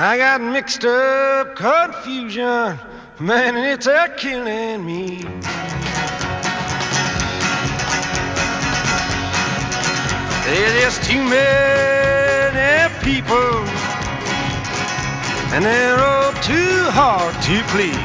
I got mixed up confusion, man, and it's a killing me. There's too many people, and they're all too hard to please.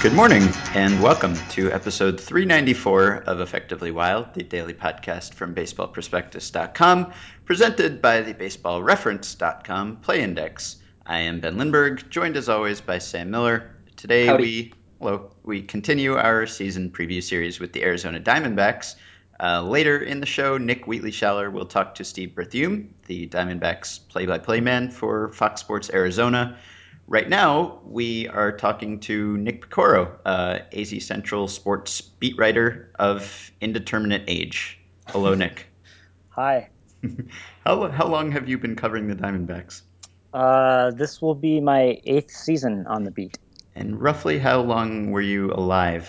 Good morning, and welcome to episode 394 of Effectively Wild, the daily podcast from baseballprospectus.com, presented by the baseballreference.com Play Index. I am Ben Lindbergh, joined as always by Sam Miller. Today Howdy. we hello, we continue our season preview series with the Arizona Diamondbacks. Uh, later in the show, Nick Wheatley Schaller will talk to Steve Berthiaume, the Diamondbacks play-by-play man for Fox Sports Arizona. Right now, we are talking to Nick Piecoro, uh, AZ Central sports beat writer of indeterminate age. Hello, Nick. Hi. How, how long have you been covering the Diamondbacks? Uh, this will be my eighth season on the beat. And roughly how long were you alive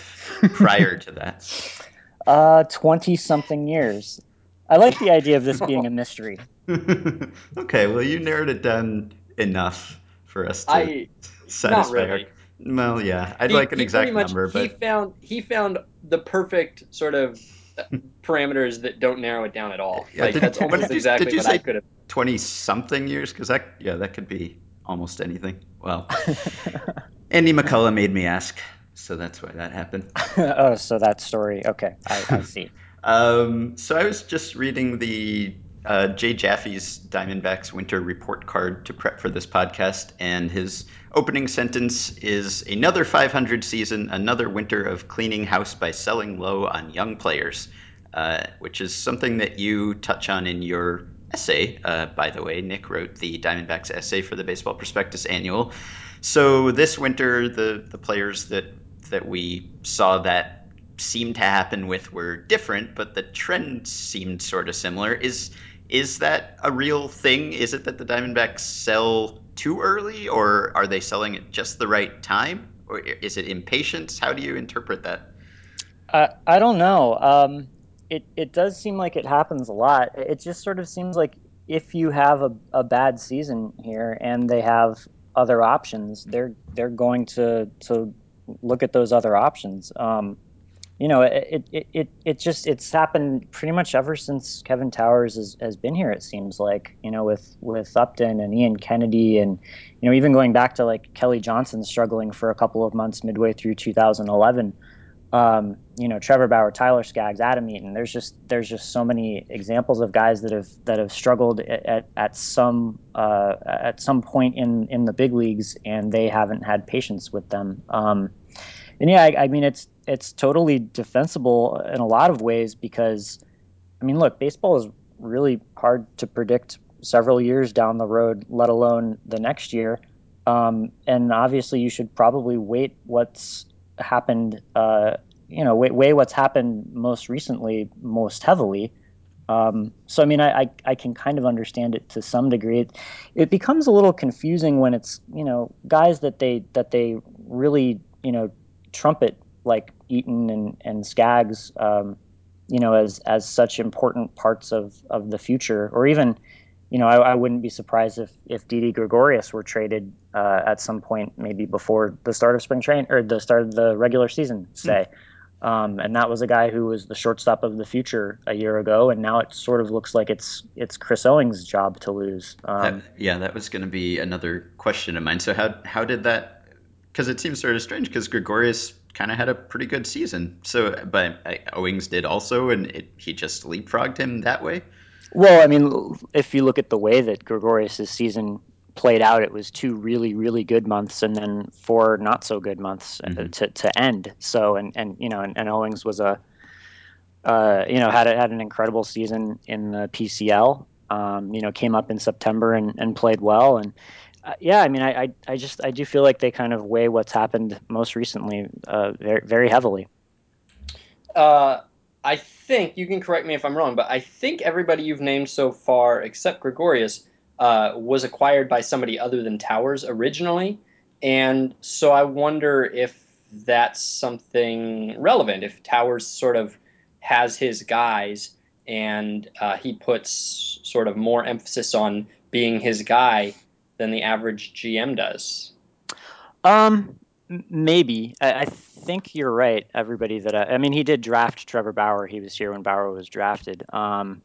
prior to that? Uh, 20 something years. I like the idea of this being a mystery. okay, well, you narrowed it down enough for us to I satisfy not really. our. Well, yeah, I'd He- like an he exact pretty much- number, he found he found the perfect sort of uh, parameters that don't narrow it down at all. Yeah, like did- that's what almost did you- exactly did you what say? I could have. 20 something years? Because that, yeah, that could be almost anything. Well, Andy McCullough made me ask, so that's why that happened. oh, so that story. Okay, I, I see. Um, so I was just reading the uh, Jay Jaffe's Diamondbacks winter report card to prep for this podcast, and his opening sentence is another 500 season, another winter of cleaning house by selling low on young players, uh, which is something that you touch on in your essay. Uh, by the way, Nick wrote the Diamondbacks essay for the Baseball Prospectus Annual. So this winter, the the players that that we saw that seemed to happen with were different, but the trend seemed sort of similar. Is is that a real thing? Is it that the Diamondbacks sell too early, or are they selling at just the right time, or is it impatience? How do you interpret that? I, I don't know. Um, it, it does seem like it happens a lot. It just sort of seems like if you have a, a bad season here and they have other options, they're they're going to to look at those other options. Um, you know, it, it, it, it just it's happened pretty much ever since Kevin Towers has, has been here. It seems like you know with with Upton and Ian Kennedy and you know even going back to like Kelly Johnson struggling for a couple of months midway through 2011 um, you know, Trevor Bauer, Tyler Skaggs, Adam Eaton. There's just there's just so many examples of guys that have that have struggled at at, some uh, at some point in in the big leagues, and they haven't had patience with them. Um, and yeah, I, I mean it's it's totally defensible in a lot of ways because, I mean, look, baseball is really hard to predict several years down the road, let alone the next year. Um, and obviously, you should probably wait what's happened uh, you know weigh, weigh what's happened most recently most heavily um, so i mean I, I, I can kind of understand it to some degree it, it becomes a little confusing when it's you know guys that they that they really you know trumpet like eaton and and skaggs um, you know as as such important parts of of the future or even you know, I, I, wouldn't be surprised if if Didi Gregorius were traded uh, at some point, maybe before the start of spring train or the start of the regular season, say. Mm. Um, and that was a guy who was the shortstop of the future a year ago, and now it sort of looks like it's it's Chris Owings' job to lose. Um, that, yeah, that was going to be another question of mine. So how how did that? Because it seems sort of strange because Gregorius kind of had a pretty good season. So, but uh, Owings did also, and it, he just leapfrogged him that way. Well, I mean, if you look at the way that Gregorius' season played out, it was two really, really good months and then four not so good months mm-hmm. to, to end. So, and, and you know, and, and Owings was a, uh, you know, had a, had an incredible season in the PCL. Um, you know, came up in September and, and played well. And uh, yeah, I mean, I, I, I just I do feel like they kind of weigh what's happened most recently uh, very, very heavily. Uh, I think you can correct me if I'm wrong, but I think everybody you've named so far, except Gregorius, uh, was acquired by somebody other than Towers originally, and so I wonder if that's something relevant. If Towers sort of has his guys, and uh, he puts sort of more emphasis on being his guy than the average GM does. Um, maybe. I, I think you're right. Everybody that I, I, mean, he did draft Trevor Bauer. He was here when Bauer was drafted. Um,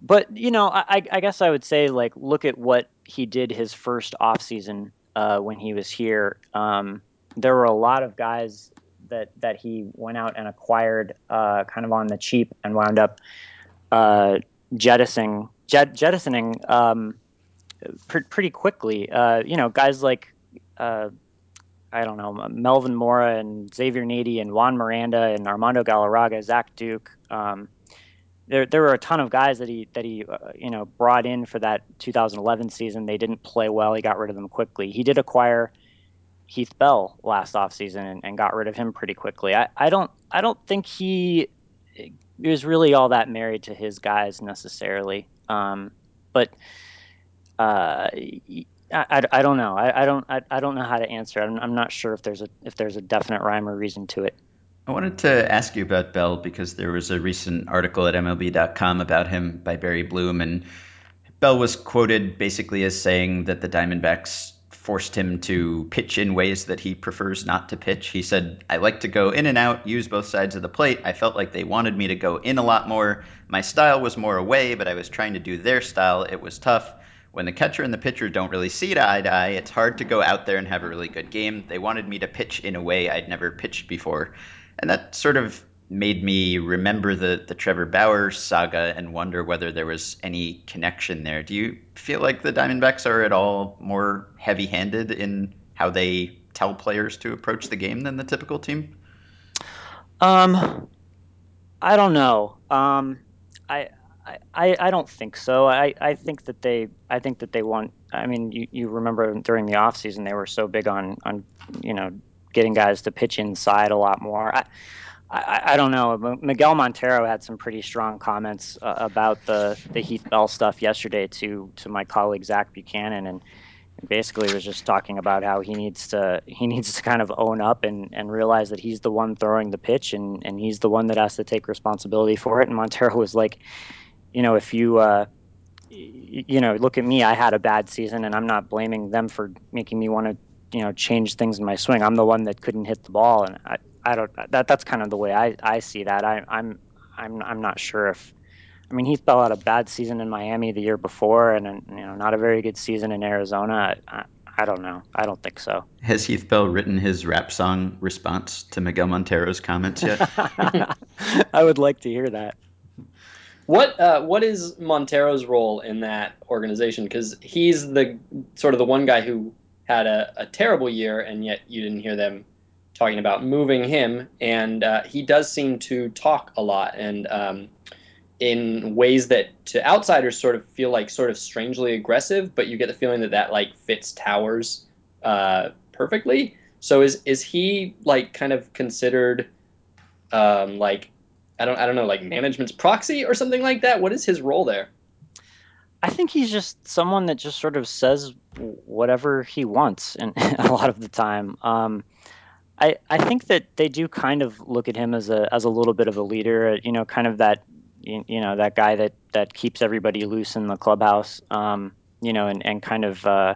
but you know, I, I guess I would say like look at what he did his first offseason uh, when he was here. Um, there were a lot of guys that that he went out and acquired uh, kind of on the cheap and wound up uh, jettisoning jet, jettisoning um, pr- pretty quickly. Uh, you know, guys like uh, I don't know Melvin Mora and Xavier Nady and Juan Miranda and Armando Galarraga, Zach Duke. Um, there, there were a ton of guys that he that he uh, you know brought in for that 2011 season. They didn't play well. He got rid of them quickly. He did acquire Heath Bell last offseason and, and got rid of him pretty quickly. I, I don't I don't think he was really all that married to his guys necessarily. Um, but uh, I, I, I, don't know. I, I don't I, I don't know how to answer. I'm, I'm not sure if there's a if there's a definite rhyme or reason to it. I wanted to ask you about Bell because there was a recent article at MLB.com about him by Barry Bloom, and Bell was quoted basically as saying that the Diamondbacks forced him to pitch in ways that he prefers not to pitch. He said, I like to go in and out, use both sides of the plate. I felt like they wanted me to go in a lot more. My style was more away, but I was trying to do their style. It was tough. When the catcher and the pitcher don't really see eye to eye, it's hard to go out there and have a really good game. They wanted me to pitch in a way I'd never pitched before. And that sort of made me remember the the Trevor Bauer saga and wonder whether there was any connection there. Do you feel like the Diamondbacks are at all more heavy-handed in how they tell players to approach the game than the typical team? Um, I don't know. Um, I. I, I don't think so. I, I think that they I think that they want. I mean, you, you remember during the offseason they were so big on on you know getting guys to pitch inside a lot more. I, I, I, don't know. Miguel Montero had some pretty strong comments uh, about the, the Heath Bell stuff yesterday to to my colleague Zach Buchanan, and basically was just talking about how he needs to he needs to kind of own up and, and realize that he's the one throwing the pitch and, and he's the one that has to take responsibility for it. And Montero was like, you know, if you uh, you know, look at me, I had a bad season, and I'm not blaming them for making me want to you know change things in my swing. I'm the one that couldn't hit the ball, and I, I don't that that's kind of the way I, I see that. I, I'm I'm I'm not sure if I mean Heath Bell had a bad season in Miami the year before, and you know not a very good season in Arizona. I, I don't know. I don't think so. Has Heath Bell written his rap song response to Miguel Montero's comments yet? I would like to hear that. What uh, what is Montero's role in that organization? Because he's the sort of the one guy who had a, a terrible year, and yet you didn't hear them talking about moving him. And uh, he does seem to talk a lot and um, in ways that to outsiders sort of feel like sort of strangely aggressive, but you get the feeling that that like fits Towers uh, perfectly. So is is he like kind of considered um, like I don't I don't know like management's proxy or something like that? What is his role there? I think he's just someone that just sort of says whatever he wants, and a lot of the time. Um, I I think that they do kind of look at him as a as a little bit of a leader. You know, kind of that you, know that guy that that keeps everybody loose in the clubhouse. Um, you know, and and kind of uh,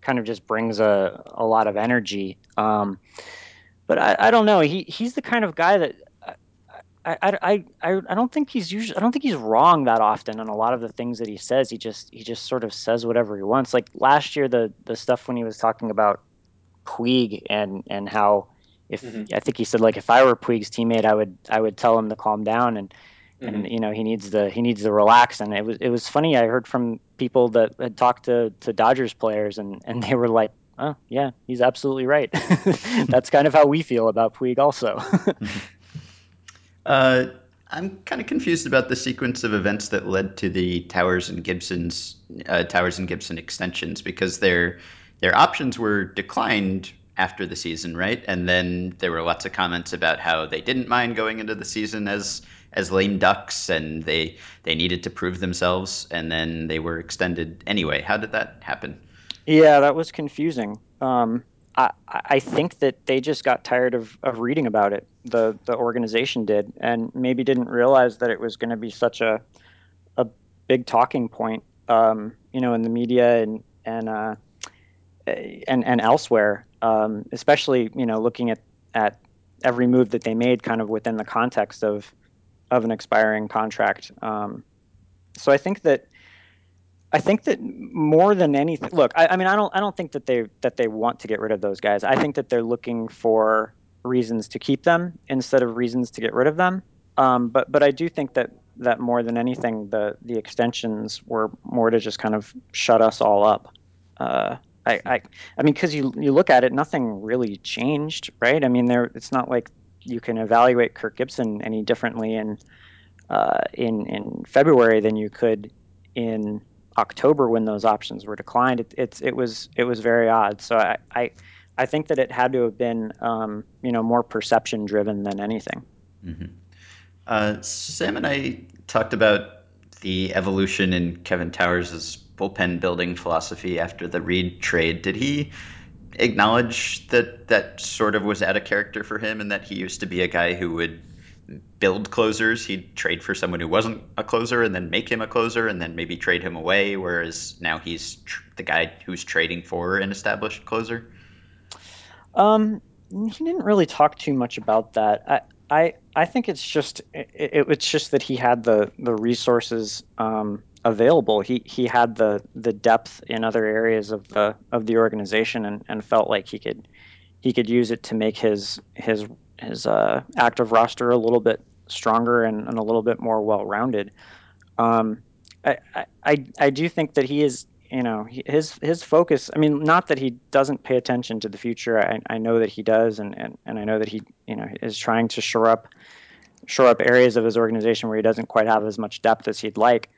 kind of just brings a a lot of energy. Um, but I, I don't know. He he's the kind of guy that I, I, I, I don't think he's usually I don't think he's wrong that often on a lot of the things that he says. He just he just sort of says whatever he wants. Like last year, the the stuff when he was talking about Puig and and how if mm-hmm. I think he said like if I were Puig's teammate, I would I would tell him to calm down and mm-hmm. and you know he needs to he needs to relax. And it was it was funny. I heard from people that had talked to to Dodgers players and and they were like, oh yeah, he's absolutely right. That's kind of how we feel about Puig also. Uh, I'm kind of confused about the sequence of events that led to the Towers and Gibson's uh, Towers and Gibson extensions because their their options were declined after the season, right? And then there were lots of comments about how they didn't mind going into the season as as lame ducks and they they needed to prove themselves and then they were extended anyway. How did that happen? Yeah, that was confusing. Um, I I think that they just got tired of, of reading about it the the organization did, and maybe didn't realize that it was going to be such a a big talking point, um, you know, in the media and and uh, and and elsewhere, um, especially you know looking at at every move that they made, kind of within the context of of an expiring contract. Um, so I think that I think that more than anything, look, I, I, mean, I don't, I don't think that they that they want to get rid of those guys. I think that they're looking for reasons to keep them instead of reasons to get rid of them. Um, but but I do think that that more than anything, the the extensions were more to just kind of shut us all up. Uh, I, I I mean, because you you look at it, nothing really changed, right? I mean, there it's not like you can evaluate Kirk Gibson any differently in uh, in in February than you could in October when those options were declined. It, it's it was it was very odd. So I, I I think that it had to have been um, you know more perception driven than anything. Mm-hmm. Uh, Sam and I talked about the evolution in Kevin Towers' bullpen building philosophy after the Reed trade. Did he acknowledge that that sort of was out of character for him and that he used to be a guy who would build closers. He'd trade for someone who wasn't a closer and then make him a closer and then maybe trade him away. Whereas now he's tr- the guy who's trading for an established closer. Um, he didn't really talk too much about that. I I, I think it's just it, it, it's just that he had the the resources um, available. He he had the the depth in other areas of the of the organization and, and felt like he could he could use it to make his his his uh, active roster a little bit stronger and, and a little bit more well rounded. Um, I, I I do think that he is you know his his focus. I mean, not that he doesn't pay attention to the future. I, I know that he does, and, and, and I know that he you know is trying to shore up shore up areas of his organization where he doesn't quite have as much depth as he'd like.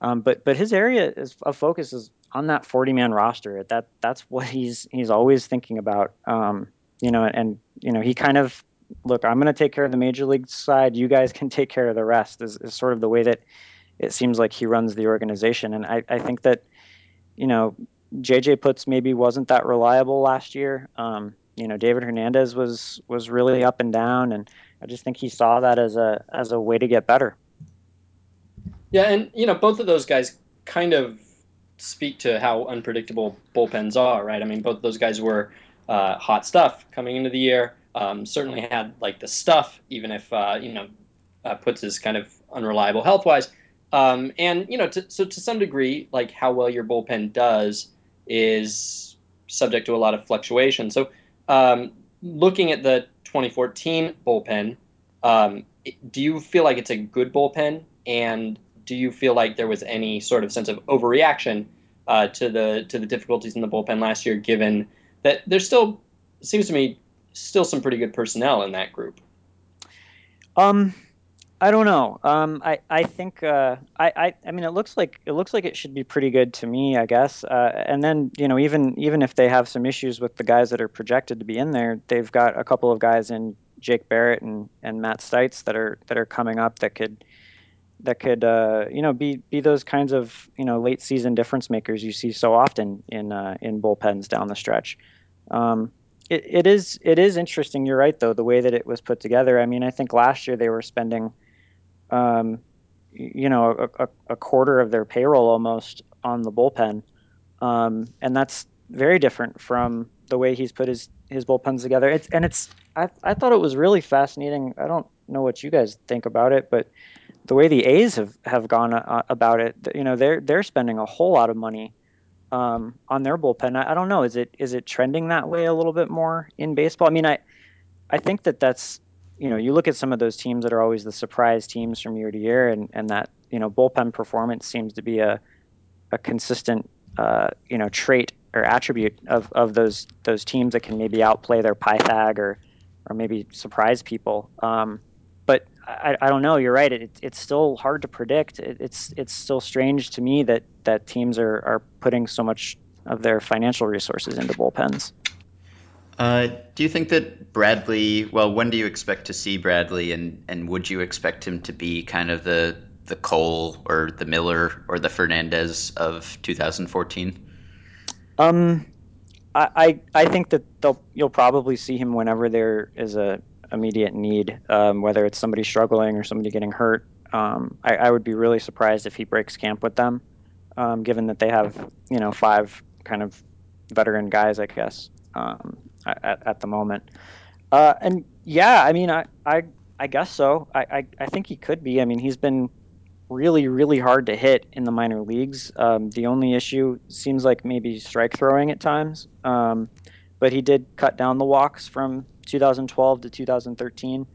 Um, but but his area is, of focus is on that 40 man roster. That that's what he's he's always thinking about. Um, you know, and you know he kind of look, I'm going to take care of the major league side. You guys can take care of the rest. Is, is sort of the way that it seems like he runs the organization. And I, I think that, you know, JJ Putz maybe wasn't that reliable last year. Um, you know, David Hernandez was was really up and down, and I just think he saw that as a as a way to get better. Yeah, and you know, both of those guys kind of speak to how unpredictable bullpens are, right? I mean, both those guys were uh, hot stuff coming into the year. Um, certainly had like the stuff, even if uh, you know uh, Putz his kind of unreliable health wise. Um, and you know, to, so to some degree, like how well your bullpen does is subject to a lot of fluctuation. So, um, looking at the 2014 bullpen, um, do you feel like it's a good bullpen? And do you feel like there was any sort of sense of overreaction uh, to the to the difficulties in the bullpen last year, given that there's still seems to me still some pretty good personnel in that group. Um, I don't know. Um, I I think uh, I, I I mean it looks like it looks like it should be pretty good to me, I guess. Uh, and then you know even even if they have some issues with the guys that are projected to be in there, they've got a couple of guys in Jake Barrett and, and Matt Stites that are that are coming up that could that could uh, you know be be those kinds of you know late season difference makers you see so often in uh, in bullpens down the stretch. Um, it, it is it is interesting. You're right though the way that it was put together. I mean, I think last year they were spending, um, you know, a, a, quarter of their payroll almost on the bullpen, um, and that's very different from the way he's put his his bullpens together. It's and it's I I thought it was really fascinating. I don't know what you guys think about it, but the way the A's have have gone uh, about it, you know, they're they're spending a whole lot of money um, on their bullpen. I, I, don't know. Is it is it trending that way a little bit more in baseball? I mean, I I think that that's you know you look at some of those teams that are always the surprise teams from year to year, and and that you know bullpen performance seems to be a a consistent uh, you know trait or attribute of, of those those teams that can maybe outplay their Pythag or or maybe surprise people. Um, but I, I don't know. You're right. It, it's still hard to predict. It, it's it's still strange to me that that teams are are putting so much of their financial resources into bullpens. Uh, do you think that Bradley? Well, when do you expect to see Bradley, and and would you expect him to be kind of the the Cole or the Miller or the Fernandez of 2014? Um, I I think that they'll you'll probably see him whenever there is a immediate need, um, whether it's somebody struggling or somebody getting hurt. Um, I, I, would be really surprised if he breaks camp with them, um, given that they have you know five kind of veteran guys, I guess, um, at, at the moment. Uh, and yeah, I mean, I, I, I guess so. I, I, I think he could be. I mean, he's been really, really hard to hit in the minor leagues. Um, the only issue seems like maybe strike throwing at times, um, but he did cut down the walks from 2012 to 2013.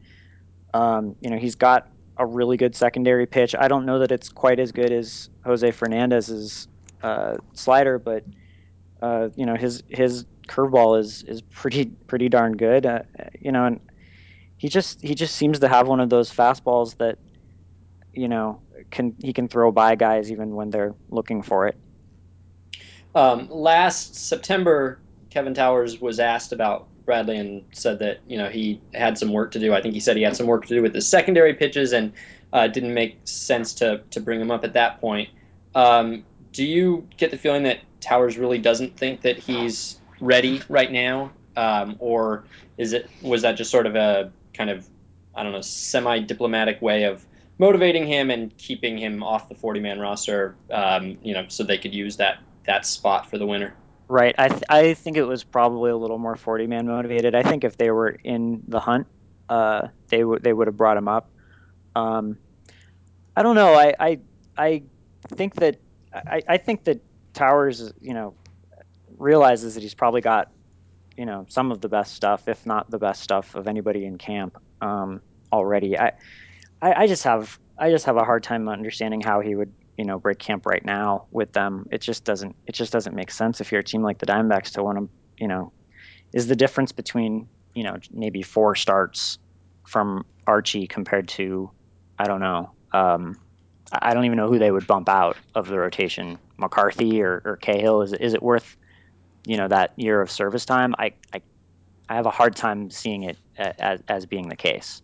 Um, you know, he's got a really good secondary pitch. I don't know that it's quite as good as Jose Fernandez's uh, slider, but uh, you know, his his curveball is is pretty pretty darn good. Uh, you know, and he just he just seems to have one of those fastballs that you know can he can throw by guys even when they're looking for it. Um, last September, Kevin Towers was asked about Bradley and said that you know he had some work to do. I think he said he had some work to do with the secondary pitches and uh, didn't make sense to to bring him up at that point. Um, do you get the feeling that Towers really doesn't think that he's ready right now, um, or is it was that just sort of a kind of I don't know semi diplomatic way of motivating him and keeping him off the 40 man roster, um, you know, so they could use that that spot for the winter. Right. I th- I think it was probably a little more 40 man motivated. I think if they were in the hunt, uh, they would they would have brought him up. Um, I don't know. I I, I think that I, I think that Towers, you know, realizes that he's probably got, you know, some of the best stuff, if not the best stuff of anybody in camp um, already. I, I, I just have I just have a hard time understanding how he would you know break camp right now with them. It just doesn't it just doesn't make sense if you're a team like the Diamondbacks to want to you know is the difference between you know maybe four starts from Archie compared to I don't know um, I don't even know who they would bump out of the rotation McCarthy or, or Cahill is is it worth you know that year of service time I I, I have a hard time seeing it as, as being the case.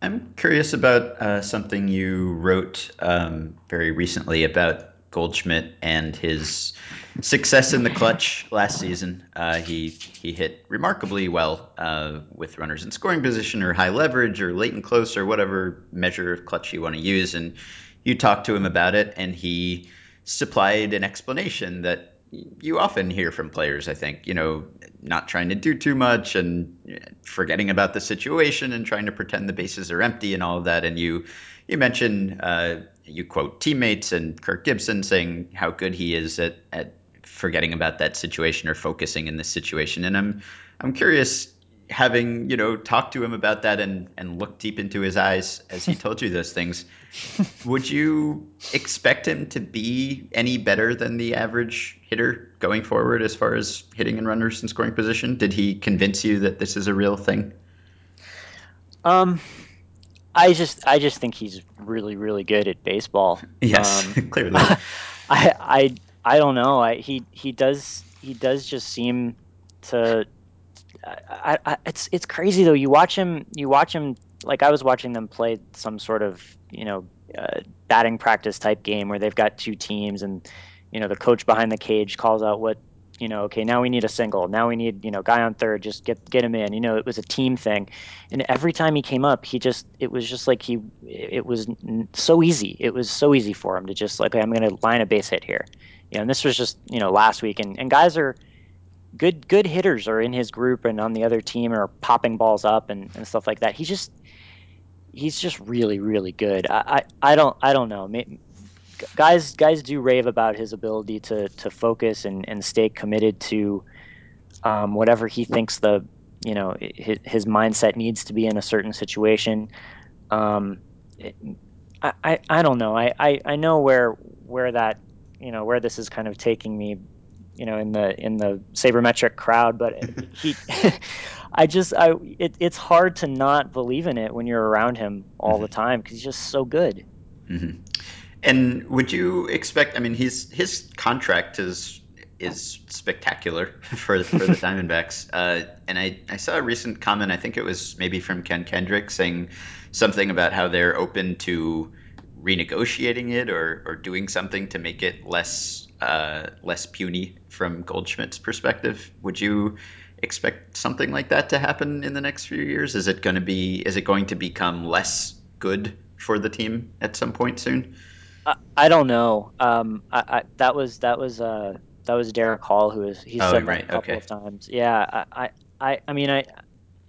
I'm curious about uh, something you wrote um, very recently about Goldschmidt and his success in the clutch last season. Uh, he he hit remarkably well uh, with runners in scoring position or high leverage or late and close or whatever measure of clutch you want to use. And you talked to him about it, and he supplied an explanation that you often hear from players, I think, you know, not trying to do too much and forgetting about the situation and trying to pretend the bases are empty and all of that. And you, you mentioned, uh, you quote teammates and Kirk Gibson saying how good he is at, at forgetting about that situation or focusing in this situation. And I'm, I'm curious, having you know talked to him about that and and looked deep into his eyes as he told you those things would you expect him to be any better than the average hitter going forward as far as hitting and runners in scoring position? Did he convince you that this is a real thing? Um i just i just think he's really really good at baseball. Yes um, clearly. I, I i don't know. I, he he does he does just seem to I, I, it's it's crazy though. You watch him. You watch him. Like I was watching them play some sort of you know uh, batting practice type game where they've got two teams and you know the coach behind the cage calls out what you know. Okay, now we need a single. Now we need you know guy on third. Just get get him in. You know it was a team thing, and every time he came up, he just it was just like he it was so easy. It was so easy for him to just like I'm going to line a base hit here. You know, and this was just you know last week, and, and guys are good good hitters are in his group and on the other team are popping balls up and, and stuff like that. He just he's just really really good. I, I, I don't I don't know. Guys guys do rave about his ability to to focus and, and stay committed to um, whatever he thinks the you know his, his mindset needs to be in a certain situation. Um, it, I, I, I don't know. I, I, I know where where that you know where this is kind of taking me you know in the in the sabermetric crowd but he i just i it, it's hard to not believe in it when you're around him all mm-hmm. the time because he's just so good mm-hmm. and would you expect i mean his his contract is is spectacular for for the diamondbacks uh, and i i saw a recent comment i think it was maybe from ken kendrick saying something about how they're open to renegotiating it or or doing something to make it less uh, less puny from Goldschmidt's perspective. Would you expect something like that to happen in the next few years? Is it going to be? Is it going to become less good for the team at some point soon? I, I don't know. Um, I, I, that was that was uh, that was Derrick Hall who was he Oh, said right, that a couple okay. of times. Yeah, I, I, I mean I,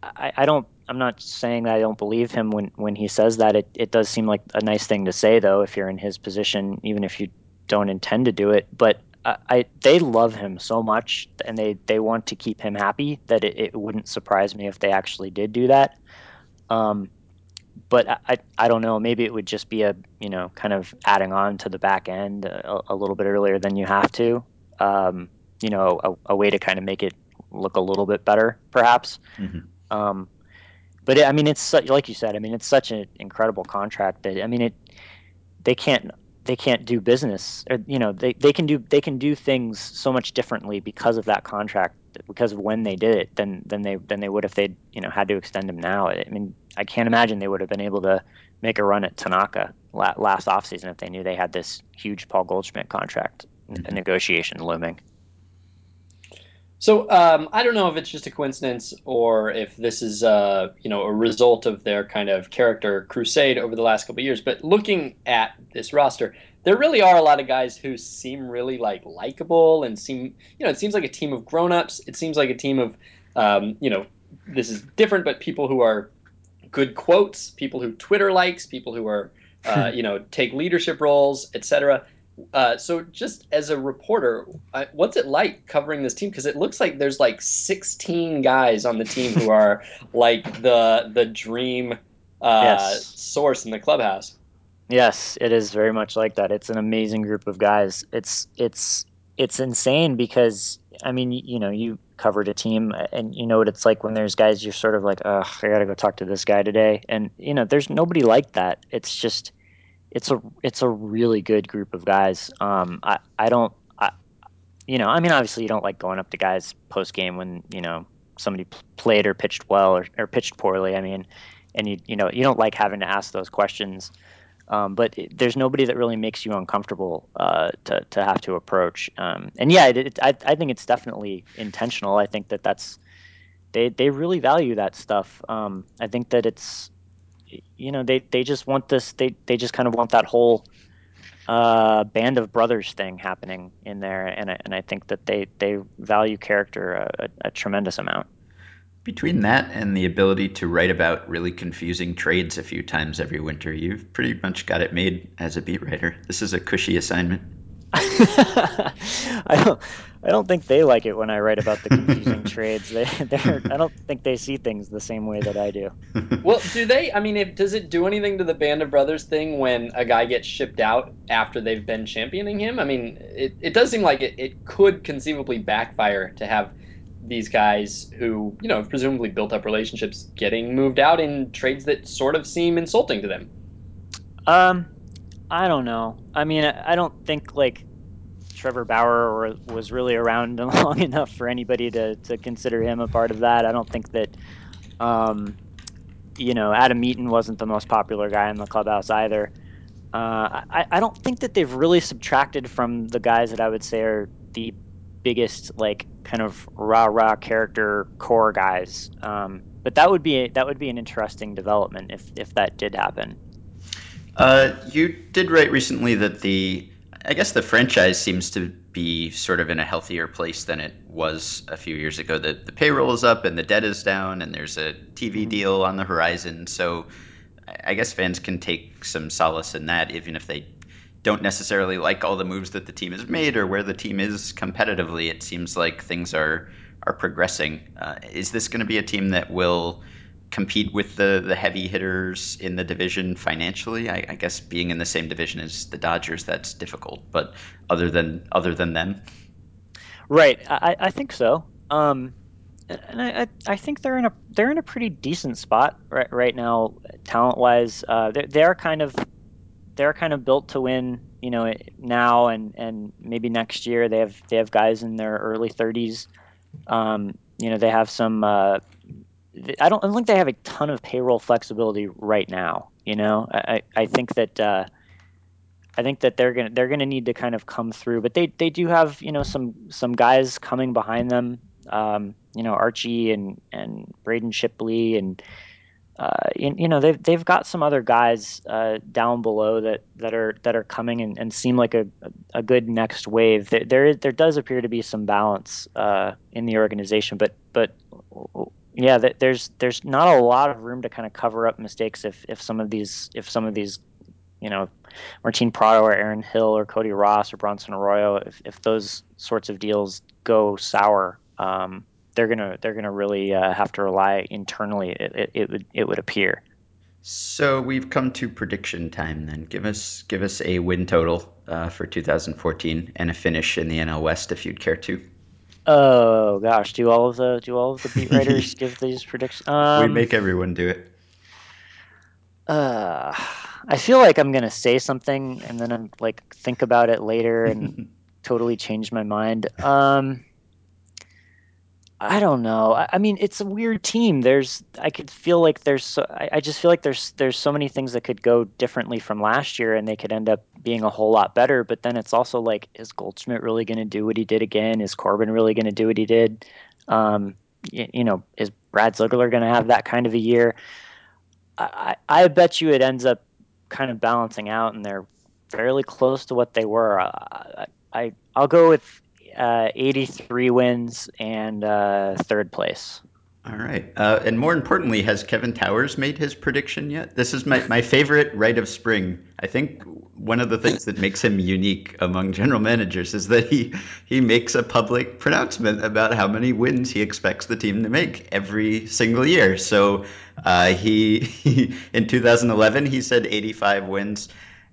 I, I don't. I'm not saying that I don't believe him when when he says that. It it does seem like a nice thing to say though if you're in his position, even if you don't intend to do it. But I, I they love him so much and they they want to keep him happy that it, it wouldn't surprise me if they actually did do that. Um, but I, I, I don't know. Maybe it would just be a you know kind of adding on to the back end a, a little bit earlier than you have to. Um, you know, a, a, way to kind of make it look a little bit better, perhaps. Mm-hmm. Um, but it, I mean, it's such, like you said. I mean, it's such an incredible contract that I mean, it they can't they can't do business or you know they, they can do they can do things so much differently because of that contract because of when they did it than than they than they would if they'd you know had to extend him now. I mean, I can't imagine they would have been able to make a run at Tanaka last offseason if they knew they had this huge Paul Goldschmidt contract mm-hmm. negotiation looming. So um, I don't know if it's just a coincidence or if this is uh, you know a result of their kind of character crusade over the last couple of years. But looking at this roster, there really are a lot of guys who seem really like likable and seem you know it seems like a team of grown-ups. It seems like a team of um, you know this is different, but people who are good quotes, people who Twitter likes, people who are uh, you know take leadership roles, etc. Uh, so, just as a reporter, I, what's it like covering this team? Because it looks like there's like 16 guys on the team who are like the the dream uh, yes. source in the clubhouse. Yes, it is very much like that. It's an amazing group of guys. It's it's it's insane because I mean, you, you know, you covered a team and you know what it's like when there's guys you're sort of like, oh, I got to go talk to this guy today, and you know, there's nobody like that. It's just it's a it's a really good group of guys. Um, I I don't I, you know, I mean, obviously you don't like going up to guys post game when you know somebody played or pitched well or, or pitched poorly. I mean, and you you know you don't like having to ask those questions. Um, but it, there's nobody that really makes you uncomfortable uh, to to have to approach. Um, and yeah, it, it, I I think it's definitely intentional. I think that that's they they really value that stuff. Um, I think that it's you know they they just want this they they just kind of want that whole uh, band of brothers thing happening in there, and I, and I think that they they value character a, a, a, tremendous amount. Between that and the ability to write about really confusing trades a few times every winter, you've pretty much got it made as a beat writer. This is a cushy assignment. I don't. I don't think they like it when I write about the confusing trades. They, they're. I don't think they see things the same way that I do. well, do they? I mean, if, does it do anything to the Band of Brothers thing when a guy gets shipped out after they've been championing him? I mean, it, it does seem like it, it could conceivably backfire to have these guys who, you know, have presumably built up relationships getting moved out in trades that sort of seem insulting to them. Um, I don't know. I mean, I don't think like Trevor Bauer was really around long enough for anybody to to consider him a part of that. I don't think that, um, you know, Adam Eaton wasn't the most popular guy in the clubhouse either. Uh, I, I don't think that they've really subtracted from the guys that I would say are the biggest like kind of rah rah character core guys. Um, but that would be a, that would be an interesting development if if that did happen. Uh, you did write recently that the, I guess the franchise seems to be sort of in a healthier place than it was a few years ago. That the payroll is up and the debt is down, and there's a TV mm-hmm. deal on the horizon. So, I guess fans can take some solace in that, even if they don't necessarily like all the moves that the team has made or where the team is competitively. It seems like things are are progressing. Uh, is this going to be a team that will compete with the the heavy hitters in the division financially. I, I, guess being in the same division as the Dodgers, that's difficult. But other than other than them, right? I, I think so. Um, and I, I think they're in a they're in a pretty decent spot right right now, talent wise. Uh, they're, kind of they're kind of built to win. You know, now and and maybe next year they have they have guys in their early 30s. Um, you know, they have some uh, I don't, I don't think they have a ton of payroll flexibility right now. You know, I, I think that uh, I think that they're gonna they're gonna need to kind of come through, but they they do have you know some some guys coming behind them Um, you know, Archie and and Braden Shipley and uh, you, you, know they've they've got some other guys uh, down below that, that are that are coming and, and seem like a, a good next wave. There there, there does appear to be some balance uh, in the organization, but but yeah, there's there's not a lot of room to kind of cover up mistakes if, if some of these if some of these you know Martin Prado or Aaron Hill or Cody Ross or Bronson Arroyo if, if those sorts of deals go sour. Um, they're gonna they're gonna really uh, have to rely internally. It, it, it, would it would appear. So we've come to prediction time. Then give us give us a win total uh, for 2014 and a finish in the NL West if you'd care to. Oh gosh, do all of the do all of the beat writers give these predictions? Um, we make everyone do it. Uh, I feel like I'm gonna say something and then I'm like think about it later and totally change my mind. Um. I don't know. I, I, mean, it's a weird team. There's, I could feel like there's, so, I, I, just feel like there's, there's so many things that could go differently from last year, and they could end up being a whole lot better. But then it's also like, is Goldschmidt really going to do what he did again? Is Corbin really going to do what he did? Um, you, you, know, is Brad Ziegler going to have that kind of a year? I, I, bet you it ends up kind of balancing out, and they're fairly close to what they were. I, I I'll go with uh, 83 wins and uh, third place. All right. Uh, and more importantly, has Kevin Towers made his prediction yet? This is my, my favorite rite of spring. I think one of the things that makes him unique among general managers is that he, he makes a public pronouncement about how many wins he expects the team to make every single year. So uh, he, he in 2011, he said 85 wins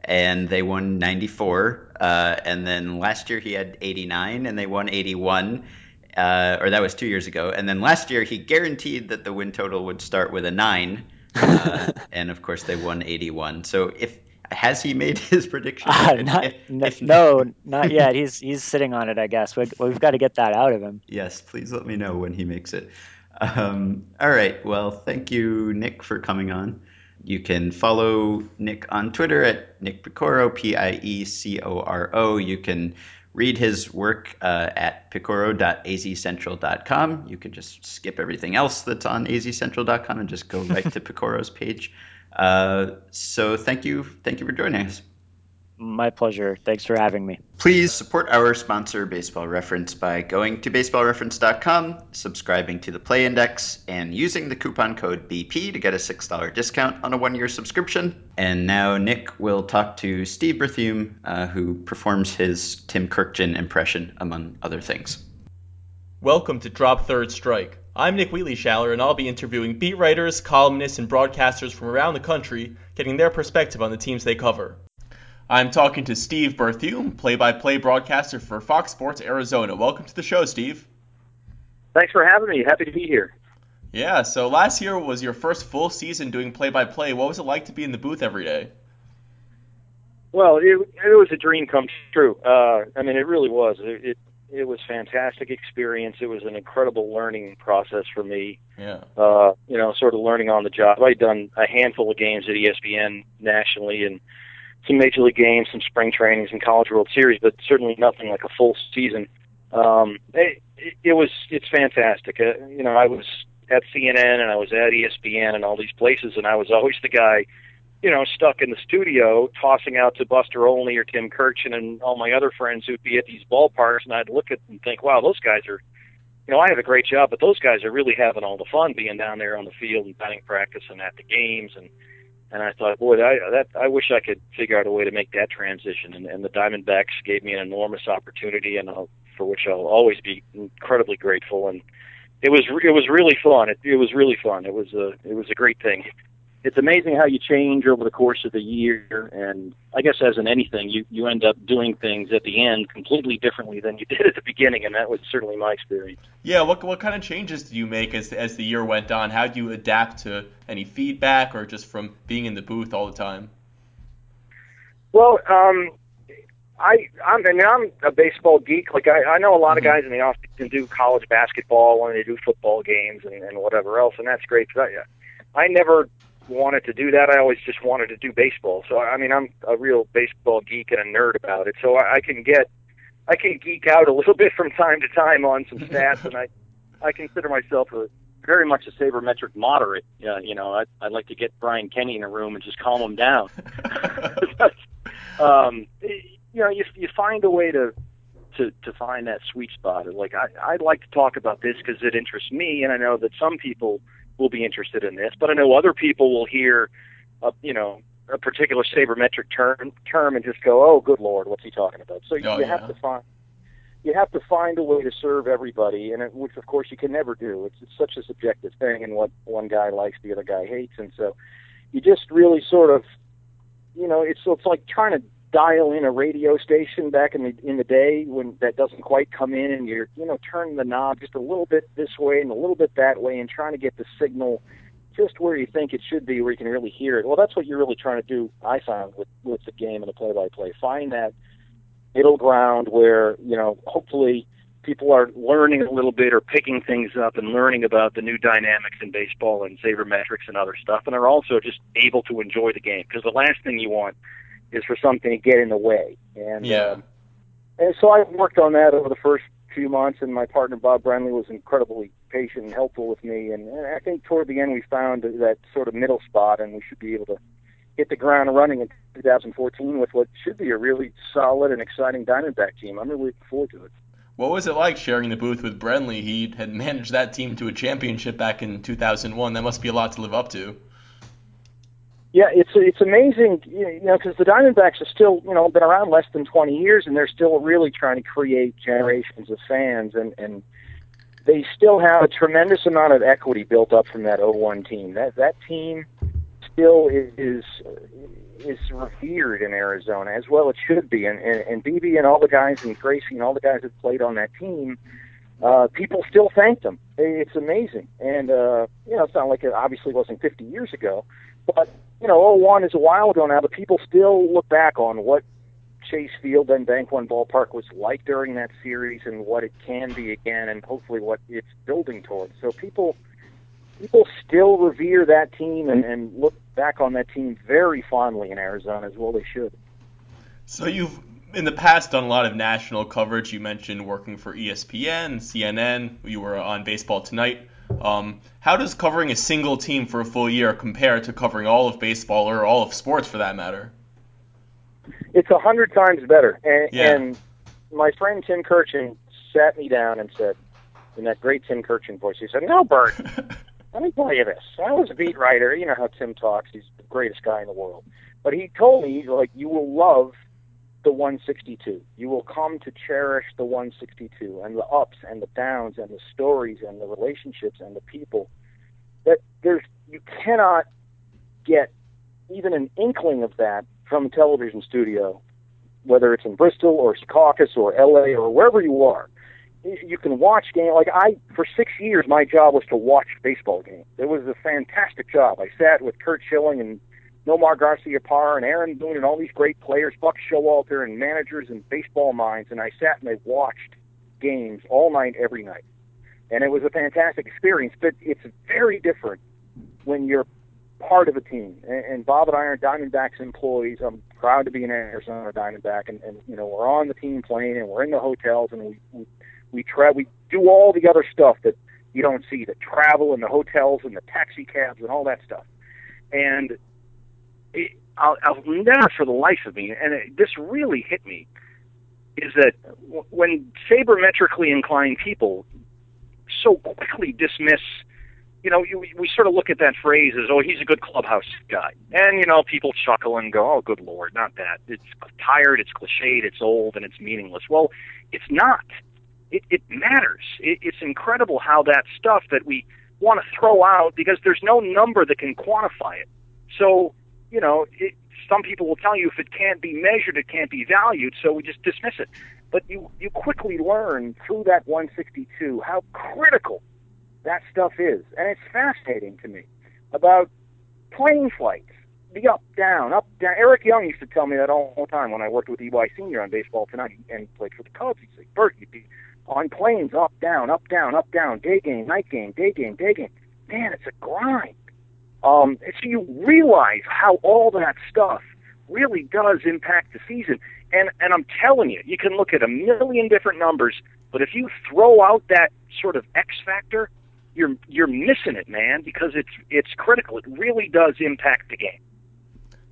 and they won 94. Uh, and then last year he had 89 and they won 81. Uh, or that was two years ago. And then last year he guaranteed that the win total would start with a nine. Uh, and of course they won 81. So if has he made his prediction? Uh, not, if, no, if, no, not yet. He's he's sitting on it, I guess. We, we've got to get that out of him. Yes, please let me know when he makes it. Um, all right. Well, thank you, Nick, for coming on. You can follow Nick on Twitter at Nick Piecoro, P I E C O R O. You can read his work uh, at piecoro.azcentral.com. You can just skip everything else that's on azcentral.com and just go right to Piecoro's page. Uh, so thank you, thank you for joining us. My pleasure. Thanks for having me. Please support our sponsor, Baseball Reference, by going to baseballreference.com, subscribing to the Play Index, and using the coupon code BP to get a $6 discount on a one year subscription. And now Nick will talk to Steve Berthiaume, uh, who performs his Tim Kurkjian impression, among other things. Welcome to Drop Third Strike. I'm Nick Wheatley-Schaller, and I'll be interviewing beat writers, columnists, and broadcasters from around the country, getting their perspective on the teams they cover. I'm talking to Steve Berthiaume, play-by-play broadcaster for Fox Sports Arizona. Welcome to the show, Steve. Thanks for having me. Happy to be here. Yeah, so last year was your first full season doing play-by-play. What was it like to be in the booth every day? Well, it, it was a dream come true. Uh, I mean, it really was. It, it it was fantastic experience. It was an incredible learning process for me. Yeah. Uh, you know, sort of learning on the job. I'd done a handful of games at ESPN nationally, and some major league games, some spring trainings, and college World Series, but certainly nothing like a full season. Um, it, it was it's fantastic. Uh, you know, I was at CNN and I was at ESPN and all these places, and I was always the guy, you know, stuck in the studio tossing out to Buster Olney or Tim Kurkjian and all my other friends who'd be at these ballparks, and I'd look at them and think, wow, those guys are. You know, I have a great job, but those guys are really having all the fun being down there on the field and batting practice and at the games and and I thought, boy, I, that I wish I could figure out a way to make that transition. And, and the Diamondbacks gave me an enormous opportunity, and I'll, for which I'll always be incredibly grateful. And it was it was really fun. It, it was really fun. It was a it was a great thing it's amazing how you change over the course of the year and i guess as in anything you you end up doing things at the end completely differently than you did at the beginning and that was certainly my experience yeah what what kind of changes did you make as as the year went on how do you adapt to any feedback or just from being in the booth all the time well um I I'm I mean, I'm a baseball geek. Like I I know a lot of mm-hmm. guys in the office can do college basketball and they do football games and, and whatever else, and that's great. But I I never wanted to do that. I always just wanted to do baseball. So I mean, I'm a real baseball geek and a nerd about it. So I, I can get, I can geek out a little bit from time to time on some stats, and I, I consider myself a very much a sabermetric moderate. Uh, you know, I, I'd like to get Brian Kenny in a room and just calm him down. um, you know, you you find a way to to to find that sweet spot. Like I I'd like to talk about this because it interests me, and I know that some people will be interested in this, but I know other people will hear, a, you know, a particular sabermetric term term and just go, oh, good lord, what's he talking about? So Oh, you yeah. have to find you have to find a way to serve everybody, and it, which of course you can never do. It's, it's such a subjective thing, and what one guy likes, the other guy hates, and so you just really sort of, you know, it's it's like trying to dial in a radio station back in the in the day when that doesn't quite come in, and you're you know turning the knob just a little bit this way and a little bit that way, and trying to get the signal just where you think it should be, where you can really hear it. Well, that's what you're really trying to do. I found with with the game and the play-by-play, find that middle ground where you know hopefully people are learning a little bit or picking things up and learning about the new dynamics in baseball and sabermetrics and other stuff, and are also just able to enjoy the game because the last thing you want is for something to get in the way. And Yeah. um, and so I worked on that over the first few months, and my partner Bob Brenly was incredibly patient and helpful with me. And, and I think toward the end we found that sort of middle spot, and we should be able to hit the ground running in 2014 with what should be a really solid and exciting Diamondback team. I'm really looking forward to it. What was it like sharing the booth with Brenly? He had managed that team to a championship back in 2001. That must be a lot to live up to. Yeah, it's it's amazing, you know, because the Diamondbacks are still, you know, been around less than 20 years, and they're still really trying to create generations of fans, and and they still have a tremendous amount of equity built up from that 01 team. That that team still is is, is revered in Arizona, as well it should be, and and, and BB and all the guys and Gracie and all the guys that played on that team. Uh, people still thank them. It's amazing, and uh, you know it's not like it obviously wasn't 50 years ago, but you know, 01 is a while ago now, but people still look back on what Chase Field, and Bank One Ballpark, was like during that series and what it can be again, and hopefully what it's building towards. So people people still revere that team and, and look back on that team very fondly in Arizona, as well they should. So you've in the past done a lot of national coverage. You mentioned working for ESPN, CNN. You were on Baseball Tonight. Um, how does covering a single team for a full year compare to covering all of baseball or all of sports for that matter? It's a hundred times better. And, Yeah. and my friend Tim Kurkjian sat me down and said, in that great Tim Kurkjian voice, he said, "No, Bert, let me tell you this. I was a beat writer. You know how Tim talks. He's the greatest guy in the world. But he told me, like, you will love the 162. You will come to cherish the 162 and the ups and the downs and the stories and the relationships and the people. That there's you cannot get even an inkling of that from a television studio, whether it's in Bristol or Secaucus or LA or wherever you are you can watch game like I for six years my job was to watch baseball games. It was a fantastic job. I sat with Curt Schilling and Nomar Garciaparra and Aaron Boone and all these great players, Buck Showalter and managers and baseball minds, and I sat and I watched games all night, every night. And it was a fantastic experience, but it's very different when you're part of a team. And, Bob and I are Diamondbacks employees. I'm proud to be an Arizona Diamondback, and, and you know we're on the team plane and we're in the hotels and we, we we tra- we do all the other stuff that you don't see the travel and the hotels and the taxi cabs and all that stuff and it, I'll, I'll never for the life of me and it, this really hit me is that w- when sabermetrically inclined people so quickly dismiss you know, you, we sort of look at that phrase as, oh, he's a good clubhouse guy. And, you know, people chuckle and go, oh, good Lord, not that. It's tired, it's cliched, it's old, and it's meaningless. Well, it's not it, it matters. It, it's incredible how that stuff that we want to throw out because there's no number that can quantify it. So, you know, it, some people will tell you if it can't be measured, it can't be valued, so we just dismiss it. But you, you quickly learn through that 162 how critical that stuff is. And it's fascinating to me about plane flights, the up, down, up, down. Eric Young used to tell me that all the time when I worked with EY Senior on Baseball Tonight and played for the Cubs. He'd say, Bert, you'd be on planes, up, down, up, down, up, down, day game, night game, day game, day game. Man, it's a grind. Um, so you realize how all that stuff really does impact the season. And and I'm telling you, you can look at a million different numbers. But if you throw out that sort of X factor, you're you're missing it, man, because it's it's critical. It really does impact the game.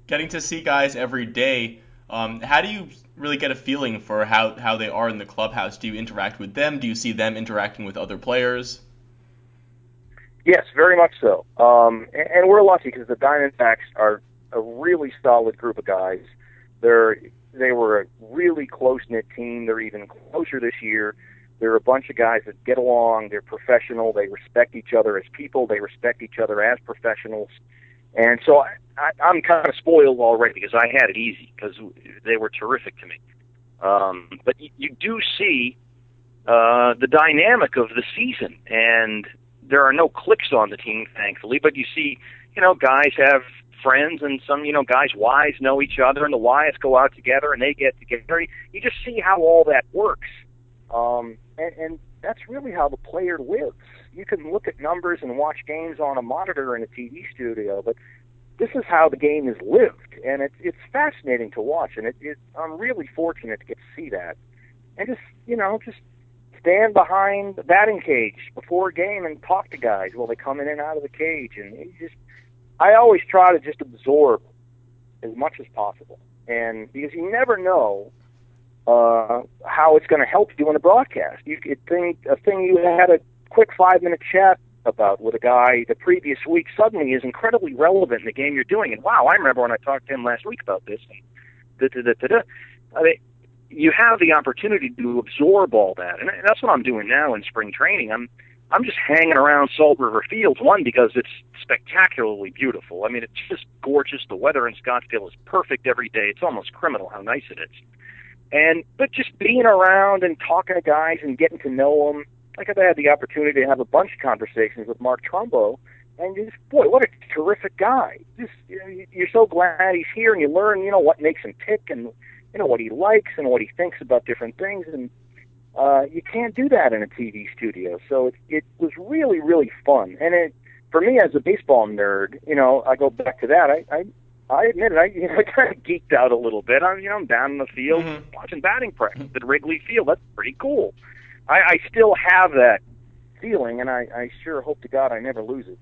Getting to see guys every day, um, how do you really get a feeling for how, how they are in the clubhouse? Do you interact with them? Do you see them interacting with other players? Yes, very much so. Um, and, and we're lucky because the Diamondbacks are a really solid group of guys. They're they were a really close knit team. They're even closer this year. They're a bunch of guys that get along. They're professional. They respect each other as people. They respect each other as professionals. And so I, I, I'm kind of spoiled already because I had it easy because they were terrific to me. Um, but you, you do see uh, the dynamic of the season, and there are no cliques on the team, thankfully. But you see, you know, guys have friends, and some, you know, guys' wives know each other, and the wives go out together, and they get together. You just see how all that works, um, and, and that's really how the player lives. You can look at numbers and watch games on a monitor in a TV studio, but this is how the game is lived, and it's it's fascinating to watch, and it, it I'm really fortunate to get to see that, and just you know just stand behind the batting cage before a game and talk to guys while they come in and out of the cage, and it just I always try to just absorb as much as possible, and because you never know uh, how it's going to help you in a broadcast. You could think a thing you had a quick five minute chat about with a guy the previous week suddenly is incredibly relevant in the game you're doing. And wow, I remember when I talked to him last week about this. And. I mean, you have the opportunity to absorb all that, and that's what I'm doing now in spring training. I'm I'm just hanging around Salt River Fields. One because it's spectacularly beautiful. I mean, it's just gorgeous. The weather in Scottsdale is perfect every day. It's almost criminal how nice it is. And but just being around and talking to guys and getting to know them. Like I've had the opportunity to have a bunch of conversations with Mark Trumbo, and just boy, what a terrific guy! Just you you're so glad he's here, and you learn you know what makes him tick, and you know what he likes and what he thinks about different things, and uh, you can't do that in a TV studio. So it it was really really fun, and it for me as a baseball nerd, you know, I go back to that. I I, I admit it. I you know I kind of geeked out a little bit. I'm you know I'm down in the field Mhm. watching batting practice at Wrigley Field. That's pretty cool. I, I still have that feeling, and I, I sure hope to God I never lose it.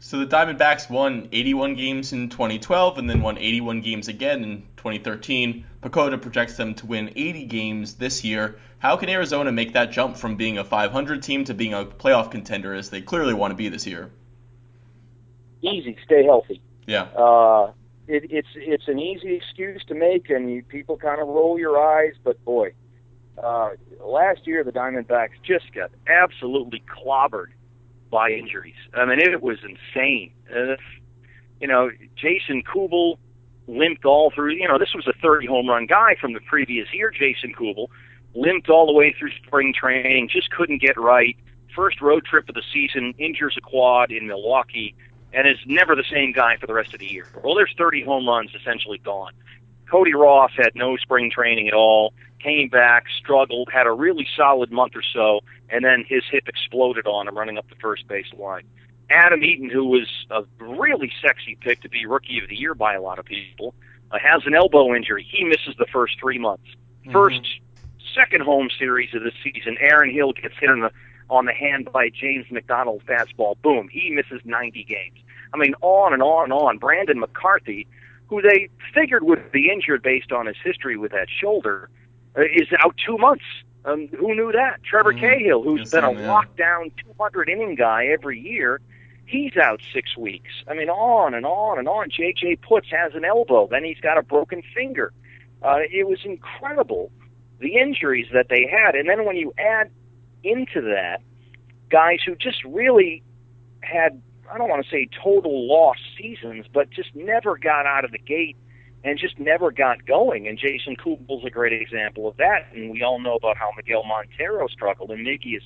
So the Diamondbacks won 81 games in 2012 and then won 81 games again in 2013. PECOTA projects them to win 80 games this year. How can Arizona make that jump from being a 500 team to being a playoff contender as they clearly want to be this year? Easy, stay healthy. Yeah. Uh, it, it's it's an easy excuse to make, and you, people kind of roll your eyes. But boy, uh, last year the Diamondbacks just got absolutely clobbered by injuries. I mean, it was insane. Uh, you know, Jason Kubel limped all through. You know, this was a 30 home run guy from the previous year. Jason Kubel limped all the way through spring training, just couldn't get right. First road trip of the season, injures a quad in Milwaukee, and is never the same guy for the rest of the year. Well, there's 30 home runs essentially gone. Cody Ross had no spring training at all, came back, struggled, had a really solid month or so, and then his hip exploded on him running up the first base line. Adam Eaton, who was a really sexy pick to be rookie of the year by a lot of people, uh, has an elbow injury. He misses the first three months. 1st second home series of the season, Aaron Hill gets hit on the on the hand by James McDonald fastball. Boom, he misses 90 games. I mean, on and on and on. Brandon McCarthy, who they figured would be injured based on his history with that shoulder, uh, is out two months. Um, who knew that? Trevor Mhm. Cahill, who's been a yeah. lockdown 200 inning guy every year, he's out six weeks. I mean, on and on and on. J.J. Putz has an elbow, then he's got a broken finger. Uh, it was incredible the injuries that they had, and then when you add into that guys who just really had I don't want to say total lost seasons, but just never got out of the gate and just never got going. And Jason Kubel's a great example of that. And we all know about how Miguel Montero struggled, and Miggy is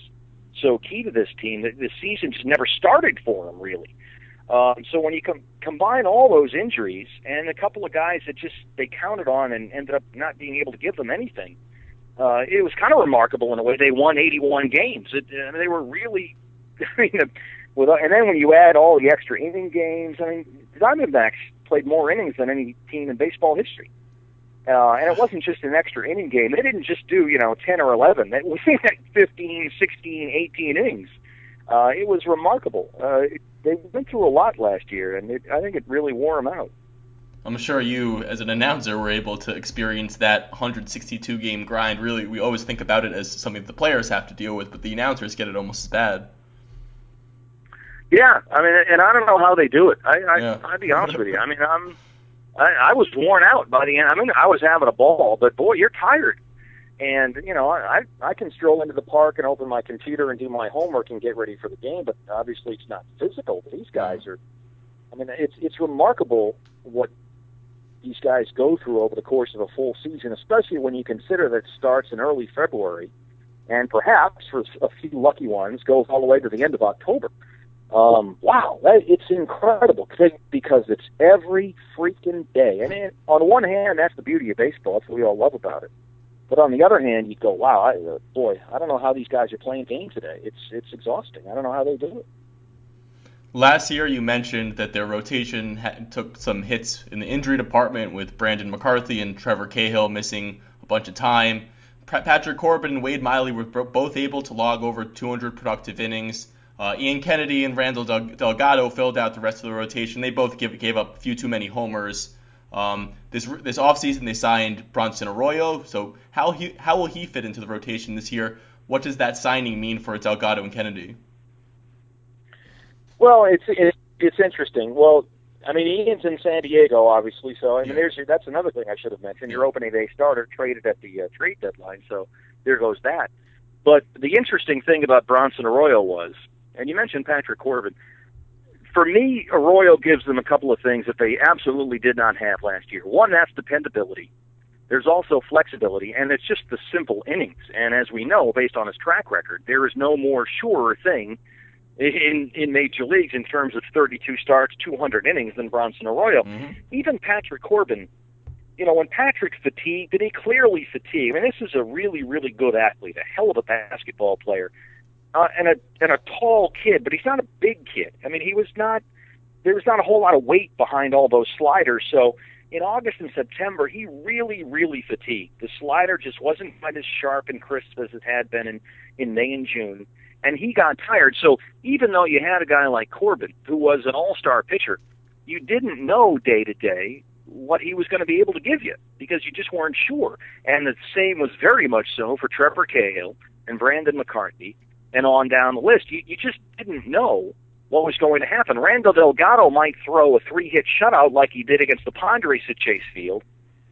so key to this team that the season just never started for him really. Um, so when you com- combine all those injuries and a couple of guys that just they counted on and ended up not being able to give them anything, uh, it was kind of remarkable in a way. They won 81 games. It, uh, they were really, I mean, with, and then when you add all the extra inning games, I mean, Diamondbacks played more innings than any team in baseball history. Uh, and it wasn't just an extra inning game. They didn't just do, you know, 10 or 11. They went 15, 16, 18 innings. Uh, it was remarkable. Uh, they went through a lot last year, and it, I think it really wore them out. I'm sure you, as an announcer, were able to experience that 162 game grind. Really, we always think about it as something that the players have to deal with, but the announcers get it almost as bad. Yeah, I mean, and I don't know how they do it. I, I yeah. I'd be honest with you. I mean, I'm, I, I was worn out by the end. I mean, I was having a ball, but boy, you're tired. And you know, I I can stroll into the park and open my computer and do my homework and get ready for the game, but obviously it's not physical. These guys are. I mean, it's it's remarkable what these guys go through over the course of a full season, especially when you consider that it starts in early February, and perhaps for a few lucky ones goes all the way to the end of October. Um, wow, that, it's incredible because it's every freaking day. And it, on one hand, that's the beauty of baseball. That's what we all love about it. But on the other hand, you go, wow, I, uh, boy, I don't know how these guys are playing games today. It's it's exhausting. I don't know how they do it. Last year, you mentioned that their rotation took some hits in the injury department with Brandon McCarthy and Trevor Cahill missing a bunch of time. Patrick Corbin and Wade Miley were both able to log over 200 productive innings. Uh, Ian Kennedy and Randall Delgado filled out the rest of the rotation. They both give, gave up a few too many homers. Um, this this offseason, they signed Bronson Arroyo. So how he how will he fit into the rotation this year? What does that signing mean for Delgado and Kennedy? Well, it's it's, it's interesting. Well, I mean, Ian's in San Diego, obviously. So I mean, yeah. there's that's another thing I should have mentioned. Your opening day starter traded at the uh, trade deadline, so there goes that. But the interesting thing about Bronson Arroyo was, and you mentioned Patrick Corbin. For me, Arroyo gives them a couple of things that they absolutely did not have last year. One, that's dependability. There's also flexibility, and it's just the simple innings. And as we know, based on his track record, there is no more sure thing in in major leagues in terms of 32 starts, 200 innings than Bronson Arroyo. Mm-hmm. Even Patrick Corbin, you know, when Patrick fatigued, and he clearly fatigued. I mean, this is a really, really good athlete, a hell of a basketball player, uh, and a and a tall kid, but he's not a big kid. I mean, he was not. There was not a whole lot of weight behind all those sliders, so. In August and September, he really, really fatigued. The slider just wasn't quite as sharp and crisp as it had been in, in May and June and he got tired. So even though you had a guy like Corbin, who was an all-star pitcher, you didn't know day to day what he was going to be able to give you because you just weren't sure. And the same was very much so for Trevor Cahill and Brandon McCarthy and on down the list. You, you just didn't know what was going to happen. Randall Delgado might throw a three-hit shutout like he did against the Padres at Chase Field,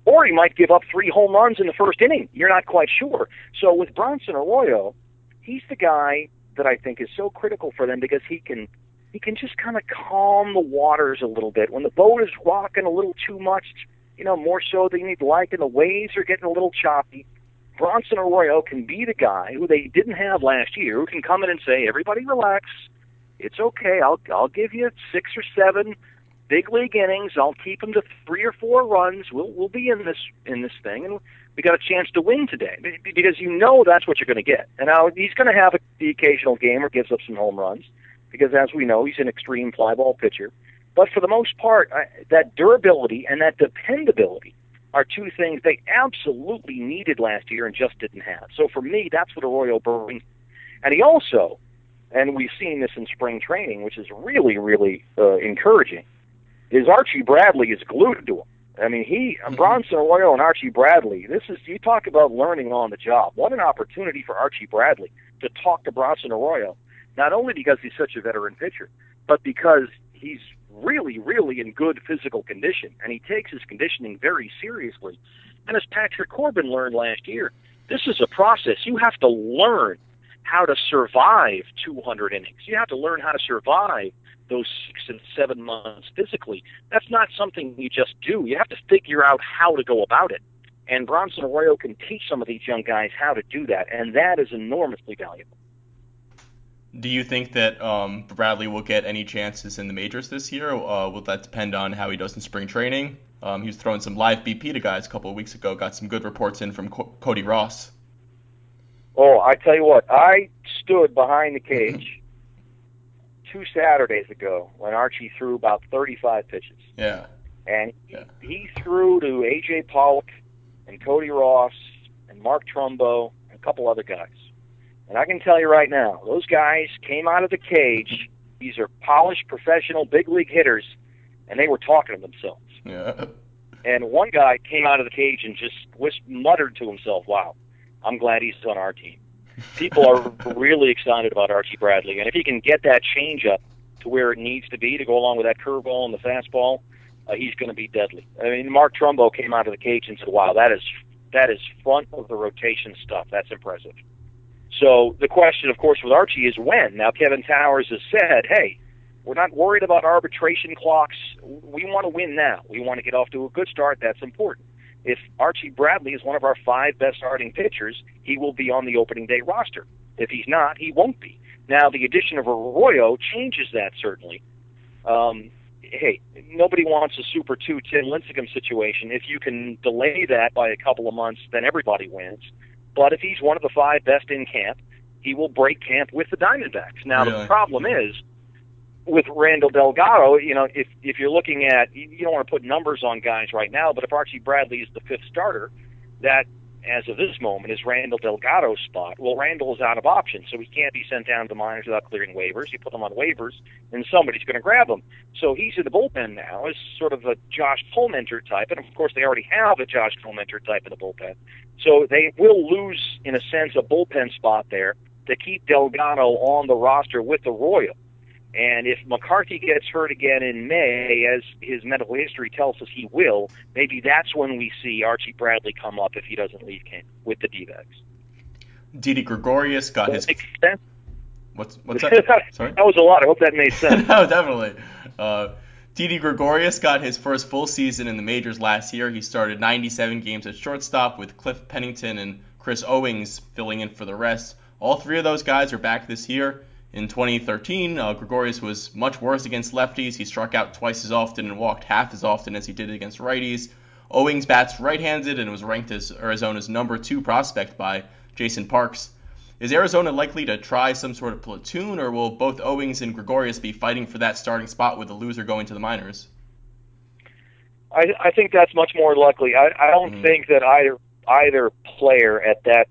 or he might give up three home runs in the first inning. You're not quite sure. So with Bronson Arroyo, he's the guy that I think is so critical for them because he can he can just kind of calm the waters a little bit when the boat is rocking a little too much, you know, more so than you'd like, and the waves are getting a little choppy. Bronson Arroyo can be the guy who they didn't have last year, who can come in and say, "Everybody, relax. It's okay. I'll I'll give you six or seven big league innings. I'll keep them to three or four runs. We'll we'll be in this in this thing, and we got a chance to win today because you know that's what you're going to get. And now he's going to have a, the occasional game or gives up some home runs because, as we know, he's an extreme fly ball pitcher. But for the most part, I, that durability and that dependability are two things they absolutely needed last year and just didn't have. So for me, that's what Arroyo brings. And he also, and we've seen this in spring training, which is really, really uh, encouraging, is Archie Bradley is glued to him. I mean, he mm-hmm. Bronson Arroyo and Archie Bradley. This is you talk about learning on the job. What an opportunity for Archie Bradley to talk to Bronson Arroyo, not only because he's such a veteran pitcher, but because he's really, really in good physical condition, and he takes his conditioning very seriously. And as Patrick Corbin learned last year, this is a process. You have to learn how to survive 200 innings. You have to learn how to survive those six and seven months physically. That's not something you just do. You have to figure out how to go about it. And Bronson Arroyo can teach some of these young guys how to do that, and that is enormously valuable. Do you think that um, Bradley will get any chances in the majors this year? Uh, will that depend on how he does in spring training? Um, he was throwing some live BP to guys a couple of weeks ago. Got some good reports in from Co- Cody Ross. Oh, I tell you what, I stood behind the cage two Saturdays ago when Archie threw about 35 pitches. Yeah. And he, yeah. he threw to AJ Pollock and Cody Ross and Mark Trumbo and a couple other guys. And I can tell you right now, those guys came out of the cage. These are polished professional big league hitters, and they were talking to themselves. Yeah. And one guy came out of the cage and just whis- muttered to himself, "Wow, I'm glad he's on our team." People are really excited about Archie Bradley, and if he can get that changeup to where it needs to be to go along with that curveball and the fastball, uh, he's going to be deadly. I mean, Mark Trumbo came out of the cage and said, "Wow, that is that is front of the rotation stuff. That's impressive." So the question, of course, with Archie is when. Now Kevin Towers has said, "Hey, we're not worried about arbitration clocks. We want to win now. We want to get off to a good start. That's important." If Archie Bradley is one of our five best starting pitchers, he will be on the opening day roster. If he's not, he won't be. Now, the addition of Arroyo changes that certainly. Um, hey, nobody wants a Super 2 Tim Lincecum situation. If you can delay that by a couple of months, then everybody wins. But if he's one of the five best in camp, he will break camp with the Diamondbacks. Now, Really? the problem is with Randall Delgado, you know, if if you're looking at, you you don't want to put numbers on guys right now, but if Archie Bradley is the fifth starter, that as of this moment is Randall Delgado's spot. Well, Randall is out of options, so he can't be sent down to the minors without clearing waivers. You put him on waivers, and somebody's going to grab him. So he's in the bullpen now as sort of a Josh Collmenter type, and of course they already have a Josh Collmenter type in the bullpen. So they will lose, in a sense, a bullpen spot there to keep Delgado on the roster with Arroyo. And if McCarthy gets hurt again in May, as his medical history tells us he will, maybe that's when we see Archie Bradley come up if he doesn't leave camp with the D-backs. Didi Gregorius got his. Makes sense? What's what's that? Sorry. that was a lot. I hope that made sense. no, definitely. Uh, Didi Gregorius got his first full season in the majors last year. He started 97 games at shortstop with Cliff Pennington and Chris Owings filling in for the rest. All three of those guys are back this year. In 2013, uh, Gregorius was much worse against lefties. He struck out twice as often and walked half as often as he did against righties. Owings bats right-handed and was ranked as Arizona's number two prospect by Jason Parks. Is Arizona likely to try some sort of platoon, or will both Owings and Gregorius be fighting for that starting spot with the loser going to the minors? I, I think that's much more likely. I, I don't Mhm. think that either either player at that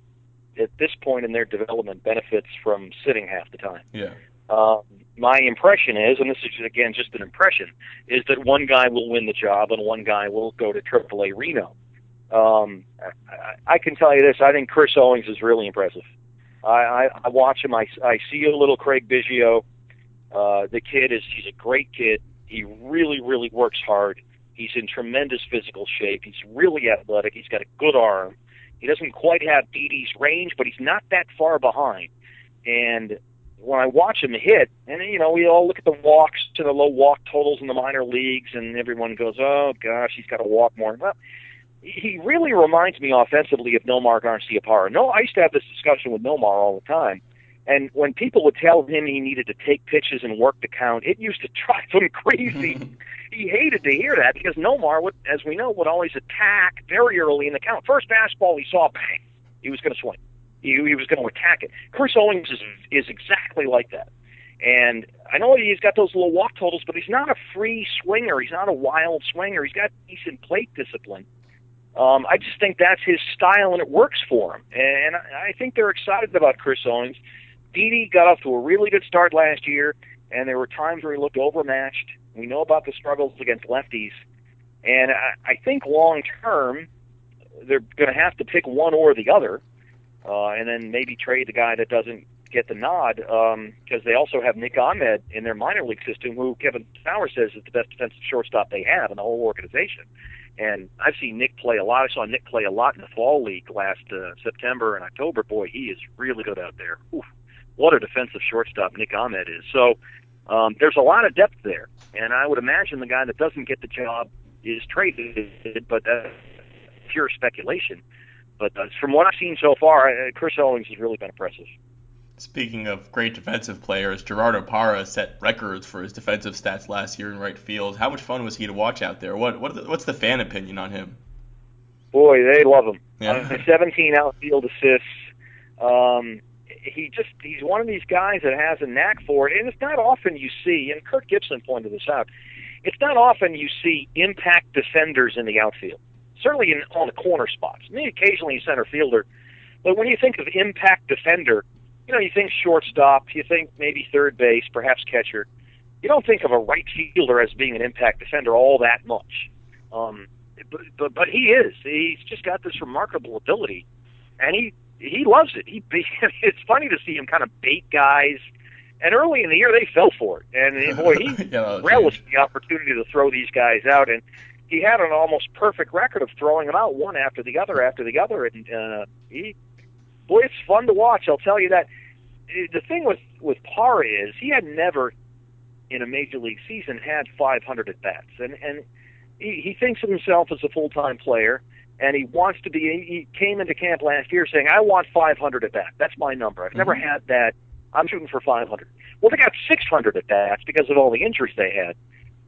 at this point in their development benefits from sitting half the time. Yeah. Uh, my impression is, and this is again just an impression, is that one guy will win the job and one guy will go to AAA Reno. Um, I, I can tell you this: I think Chris Owings is really impressive. I, I, I watch him. I, I see a little Craig Biggio. Uh, the kid is—he's a great kid. He really, really works hard. He's in tremendous physical shape. He's really athletic. He's got a good arm. He doesn't quite have Didi's range, but he's not that far behind. And when I watch him hit, and you know, we all look at the walks to the low walk totals in the minor leagues, and everyone goes, "Oh gosh, he's got to walk more." Well, he really reminds me offensively of Nomar Garciaparra. No, I used to have this discussion with Nomar all the time, and when people would tell him he needed to take pitches and work the count, it used to drive him crazy. he hated to hear that because Nomar, would, as we know, would always attack very early in the count. First fastball he saw, bang, he was going to swing. He, he was going to attack it. Chris Owings is is exactly like that. And I know he's got those little walk totals, but he's not a free swinger. He's not a wild swinger. He's got decent plate discipline. Um, I just think that's his style, and it works for him. And I I think they're excited about Chris Owings. Didi got off to a really good start last year, and there were times where he looked overmatched. We know about the struggles against lefties, and I, I think long term they're going to have to pick one or the other, uh, and then maybe trade the guy that doesn't get the nod because they also have Nick Ahmed in their minor league system, who Kevin Sauer says is the best defensive shortstop they have in the whole organization. And I've seen Nick play a lot. I saw Nick play a lot in the fall league last uh, September and October. Boy, he is really good out there. Oof, what a defensive shortstop Nick Ahmed is. So um, there's a lot of depth there, and I would imagine the guy that doesn't get the job is traded, but that's pure speculation. But uh, from what I've seen so far, uh, Chris Owings has really been impressive. Speaking of great defensive players, Gerardo Parra set records for his defensive stats last year in right field. How much fun was he to watch out there? What, what what's the fan opinion on him? Boy, they love him. Yeah. Uh, 17 outfield assists. Um, he just he's one of these guys that has a knack for it, and it's not often you see. And Kirk Gibson pointed this out. It's not often you see impact defenders in the outfield. certainly in on the corner spots. Mean, occasionally a center fielder, but when you think of impact defender, you know, you think shortstop, you think maybe third base, perhaps catcher. You don't think of a right fielder as being an impact defender all that much. Um, but, but but he is. He's just got this remarkable ability, and he he loves it. He it's funny to see him kind of bait guys. And early in the year, they fell for it, and boy, he Yeah, relished the opportunity to throw these guys out. And he had an almost perfect record of throwing them out one after the other after the other. And uh, he, boy, it's fun to watch. I'll tell you that. Uh, The thing with with Parr is he had never in a major league season had 500 at bats, and and he, he thinks of himself as a full time player, and he wants to be. He came into camp last year saying, "I want 500 at bats. That's my number. I've never mhm. had that. I'm shooting for 500." Well, they got 600 at bats because of all the injuries they had,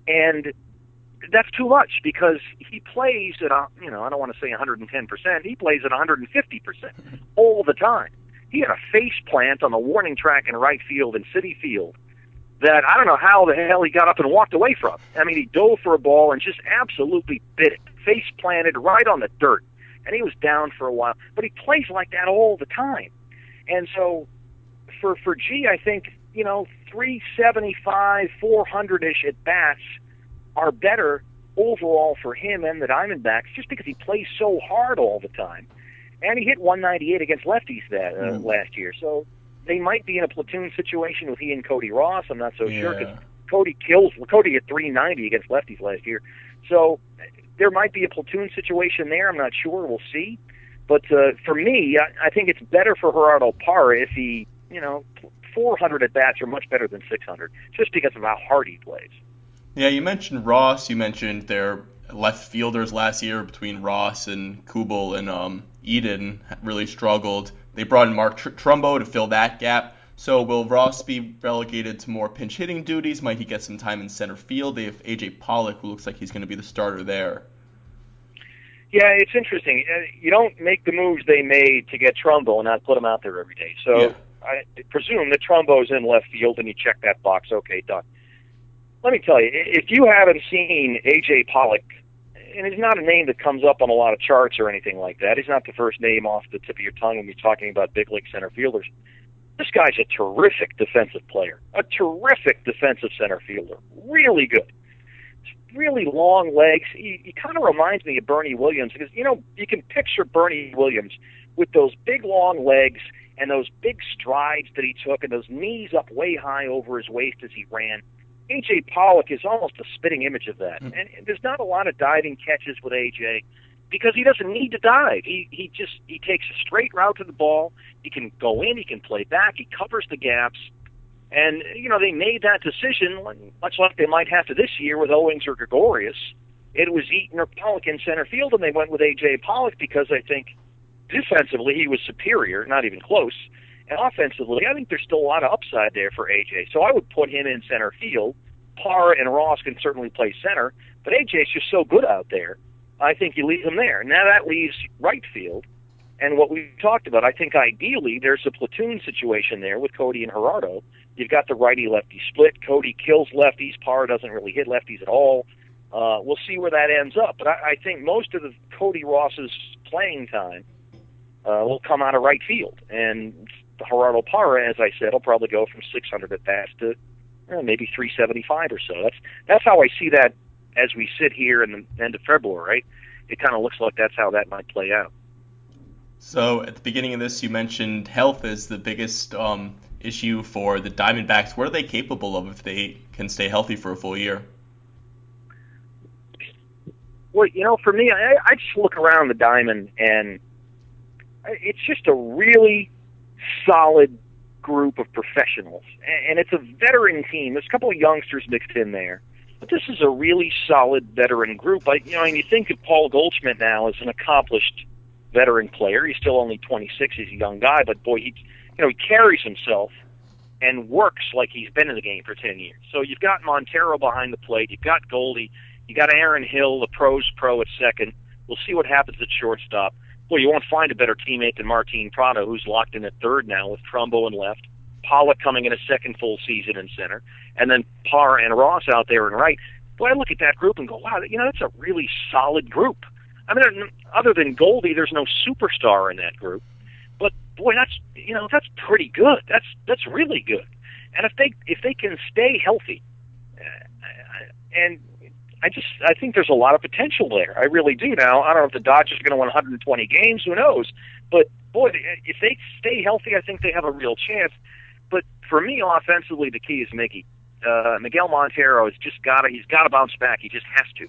and that's too much because he plays at a you know I don't want to say 110 percent. He plays at 150 percent all the time. He had a face plant on the warning track in right field in Citi Field that I don't know how the hell he got up and walked away from. I mean, he dove for a ball and just absolutely bit it, face planted right on the dirt, and he was down for a while. But he plays like that all the time, and so for for G, I think you know 375, 400 ish at bats are better overall for him and the Diamondbacks just because he plays so hard all the time. And he hit 198 against lefties that uh, Mm. last year. So they might be in a platoon situation with he and Cody Ross. I'm not so sure because Cody kills. Cody hit 390 against lefties last year. So there might be a platoon situation there. I'm not sure. We'll see. But uh, for me, I, I think it's better for Gerardo Parra if he, you know, 400 at bats are much better than 600, just because of how hard he plays. Yeah, you mentioned Ross. You mentioned their left fielders last year between Ross and Kubel and um, Eaton really struggled. They brought in Mark Tr- Trumbo to fill that gap. So will Ross be relegated to more pinch hitting duties? Might he get some time in center field? They have AJ Pollock, who looks like he's going to be the starter there. Yeah, it's interesting. Uh, You don't make the moves they made to get Trumbo and not put him out there every day. So Yeah. I presume that Trumbo's in left field and you check that box. Okay, done. Let me tell you, if you haven't seen AJ Pollock, and he's not a name that comes up on a lot of charts or anything like that. He's not the first name off the tip of your tongue when you're talking about big league center fielders. This guy's a terrific defensive player, a terrific defensive center fielder, really good really long legs. He, he kind of reminds me of Bernie Williams because you know you can picture Bernie Williams with those big long legs and those big strides that he took and those knees up way high over his waist as he ran. AJ Pollock is almost a spitting image of that. Mm. And there's not a lot of diving catches with AJ because he doesn't need to dive. He he just he takes a straight route to the ball. He can go in, he can play back, he covers the gaps. And you know they made that decision, much like they might have to this year with Owings or Gregorius. It was Eaton or Pollock in center field, and they went with AJ Pollock because I think defensively he was superior, not even close. And offensively, I think there's still a lot of upside there for AJ. So I would put him in center field. Parr and Ross can certainly play center, but AJ's just so good out there. I think you leave him there. Now that leaves right field. And what we talked about, I think ideally there's a platoon situation there with Cody and Gerardo. You've got the righty lefty split. Cody kills lefties. Parr doesn't really hit lefties at all. Uh, we'll see where that ends up. But I, I think most of the Cody Ross's playing time uh, will come out of right field. And Gerardo Parra, as I said, will probably go from 600 at bats to eh, maybe 375 or so. That's that's how I see that as we sit here in the end of February. Right? It kind of looks like that's how that might play out. So at the beginning of this, you mentioned health is the biggest um, issue for the Diamondbacks. What are they capable of if they can stay healthy for a full year? Well, you know, for me, I, I just look around the diamond, and it's just a really solid group of professionals, and it's a veteran team. There's a couple of youngsters mixed in there, but this is a really solid veteran group. I, you know, and you think of Paul Goldschmidt now as an accomplished veteran player. He's still only 26. He's a young guy, but boy, he, you know, he carries himself and works like he's been in the game for 10 years. So you've got Montero behind the plate. You've got Goldie. You got Aaron Hill, the pros pro at second. We'll see what happens at shortstop. Well, you won't find a better teammate than Martin Prado, who's locked in at third now with Trumbo in left. Pollock coming in a second full season in center, and then Parr and Ross out there in right. Boy, I look at that group and go, wow, you know, that's a really solid group. I mean, other than Goldie, there's no superstar in that group. Boy, that's you know that's pretty good. That's that's really good. And if they if they can stay healthy, uh, and I just I think there's a lot of potential there. I really do. Now I don't know if the Dodgers are going to win 120 games. Who knows? But boy, if they stay healthy, I think they have a real chance. But for me, offensively, the key is Miggy. Uh, Miguel Montero has just got to he's got to bounce back. He just has to.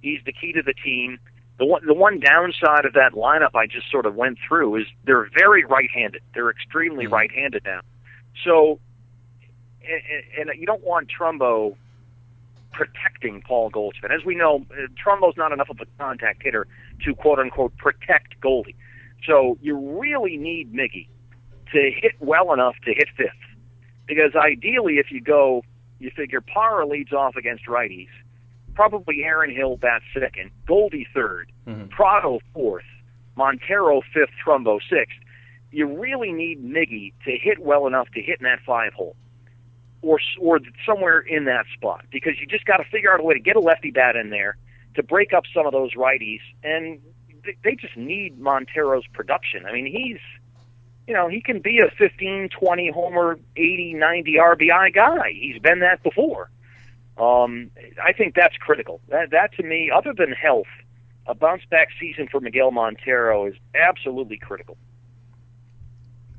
He's the key to the team. The one the one downside of that lineup I just sort of went through is they're very right-handed. They're extremely mm-hmm. right-handed now. So, and, and you don't want Trumbo protecting Paul Goldschmidt. As we know, uh, Trumbo's not enough of a contact hitter to quote unquote protect Goldie. So you really need Miggy to hit well enough to hit fifth. Because ideally, if you go, you figure Parra leads off against righties, probably Aaron Hill bats second, Goldie 3rd mm-hmm. Prado fourth, Montero fifth, Trumbo sixth. You really need Miggy to hit well enough to hit in that five hole or or somewhere in that spot because you just got to figure out a way to get a lefty bat in there to break up some of those righties, and they just need Montero's production. I mean, he's you know he can be a 15, 20 homer, 80, 90 RBI guy. He's been that before. Um, I think that's critical. That that to me, other than health, a bounce back season for Miguel Montero is absolutely critical.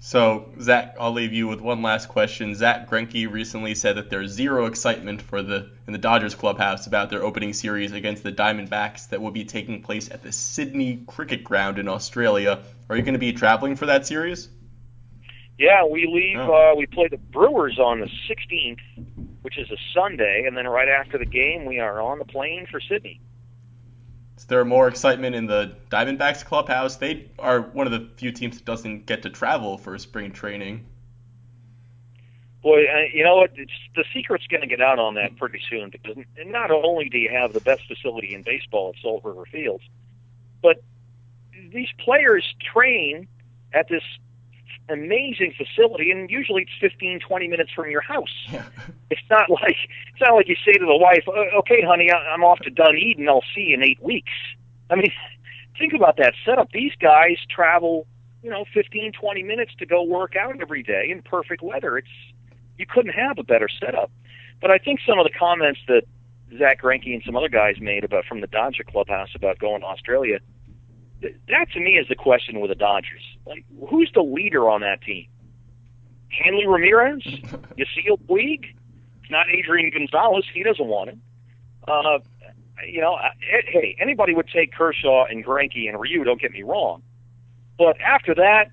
So, Zach, I'll leave you with one last question. Zack Greinke recently said that there's zero excitement for the in the Dodgers clubhouse about their opening series against the Diamondbacks that will be taking place at the Sydney Cricket Ground in Australia. Are you going to be traveling for that series? Yeah, we leave. Oh. Uh, we play the Brewers on the 16th, which is a Sunday, and then right after the game, we are on the plane for Sydney. Is there more excitement in the Diamondbacks clubhouse? They are one of the few teams that doesn't get to travel for spring training. Boy, you know what? The secret's going to get out on that pretty soon because not only do you have the best facility in baseball at Salt River Fields, but these players train at this amazing facility, and usually it's 15, 20 minutes from your house. Yeah. It's not like it's not like you say to the wife, "Okay, honey, I'm off to Dunedin. I'll see you in eight weeks." I mean, think about that setup. These guys travel, you know, 15, 20 minutes to go work out every day in perfect weather. It's you couldn't have a better setup. But I think some of the comments that Zack Greinke and some other guys made about from the Dodger clubhouse about going to Australia that to me is the question with the Dodgers. Like, who's the leader on that team? Hanley Ramirez? Yasiel Puig? It's not Adrian Gonzalez. He doesn't want it. Uh, you know, hey, anybody would take Kershaw and Greinke and Ryu. Don't get me wrong, but after that,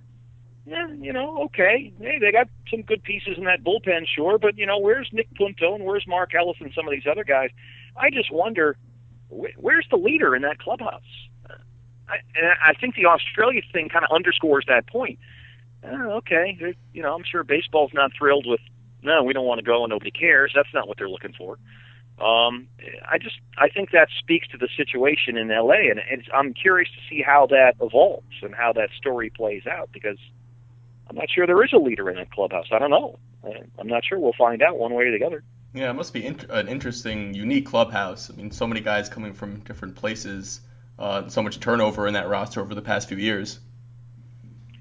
yeah, you know, okay, hey, they got some good pieces in that bullpen, sure, but you know, where's Nick Punto and where's Mark Ellis and some of these other guys? I just wonder, where's the leader in that clubhouse? I, and I think the Australia thing kind of underscores that point. Oh, okay, you know, I'm sure baseball's not thrilled with. No, we don't want to go, and nobody cares. That's not what they're looking for. Um, I just I think that speaks to the situation in LA, and it's, I'm curious to see how that evolves and how that story plays out because I'm not sure there is a leader in that clubhouse. I don't know. I'm not sure. We'll find out one way or the other. Yeah, it must be int- an interesting, unique clubhouse. I mean, so many guys coming from different places uh, so much turnover in that roster over the past few years.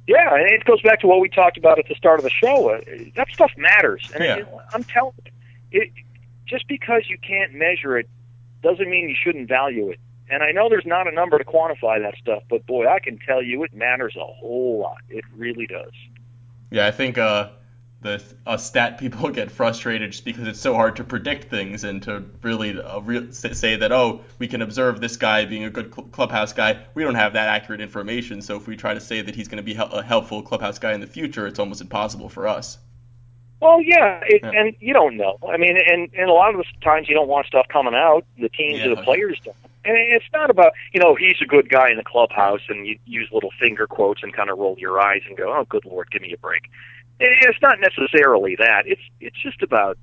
Yeah, and it goes back to what we talked about at the start of the show. Uh, that stuff matters, and yeah. it, I'm telling you, it, just because you can't measure it doesn't mean you shouldn't value it. And I know there's not a number to quantify that stuff, but boy, I can tell you it matters a whole lot. It really does. Yeah, I think uh, the uh, stat people get frustrated just because it's so hard to predict things and to really uh, re- say that oh we can observe this guy being a good cl- clubhouse guy. We don't have that accurate information so if we try to say that he's going to be a helpful clubhouse guy in the future it's almost impossible for us. Well yeah, it, yeah. and you don't know. I mean and and a lot of the times you don't want stuff coming out. The teams yeah, or the players don't. And it's not about you know he's a good guy in the clubhouse and you use little finger quotes and kind of roll your eyes and go oh good lord give me a break it's not necessarily that. It's it's just about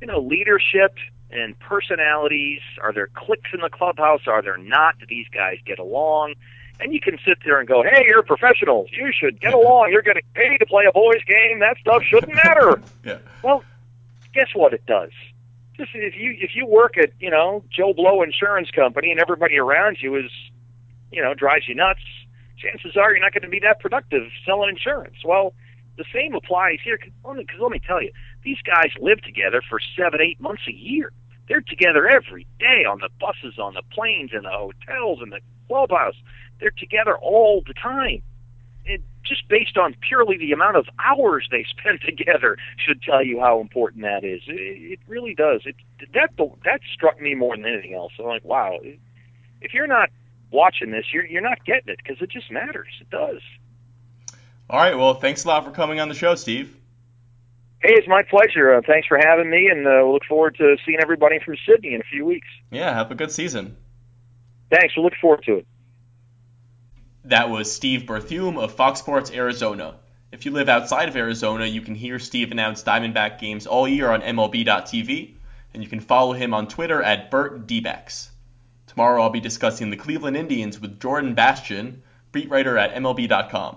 you know leadership and personalities. Are there cliques in the clubhouse? Are there not? Do these guys get along? And you can sit there and go, "Hey, you're professionals. You should get along. You're getting paid to play a boys' game. That stuff shouldn't matter." yeah. Well, guess what? It does. Just if you if you work at you know Joe Blow Insurance Company and everybody around you is you know drives you nuts, chances are you're not going to be that productive selling insurance. Well, the same applies here. Because let me tell you, these guys live together for seven, eight months a year. They're together every day on the buses, on the planes, in the hotels, in the clubhouse. They're together all the time. And just based on purely the amount of hours they spend together should tell you how important that is. It, it really does. It that that struck me more than anything else. I'm like, wow, if you're not watching this, you're you're not getting it because it just matters. It does. All right. Well, thanks a lot for coming on the show, Steve. Hey, it's my pleasure. Uh, thanks for having me, and uh, we'll look forward to seeing everybody from Sydney in a few weeks. Yeah, have a good season. Thanks. We'll look forward to it. That was Steve Berthiaume of Fox Sports Arizona. If you live outside of Arizona, you can hear Steve announce Diamondback games all year on MLB.tv, and you can follow him on Twitter at BertDbacks. Tomorrow I'll be discussing the Cleveland Indians with Jordan Bastian, beat writer at MLB.com.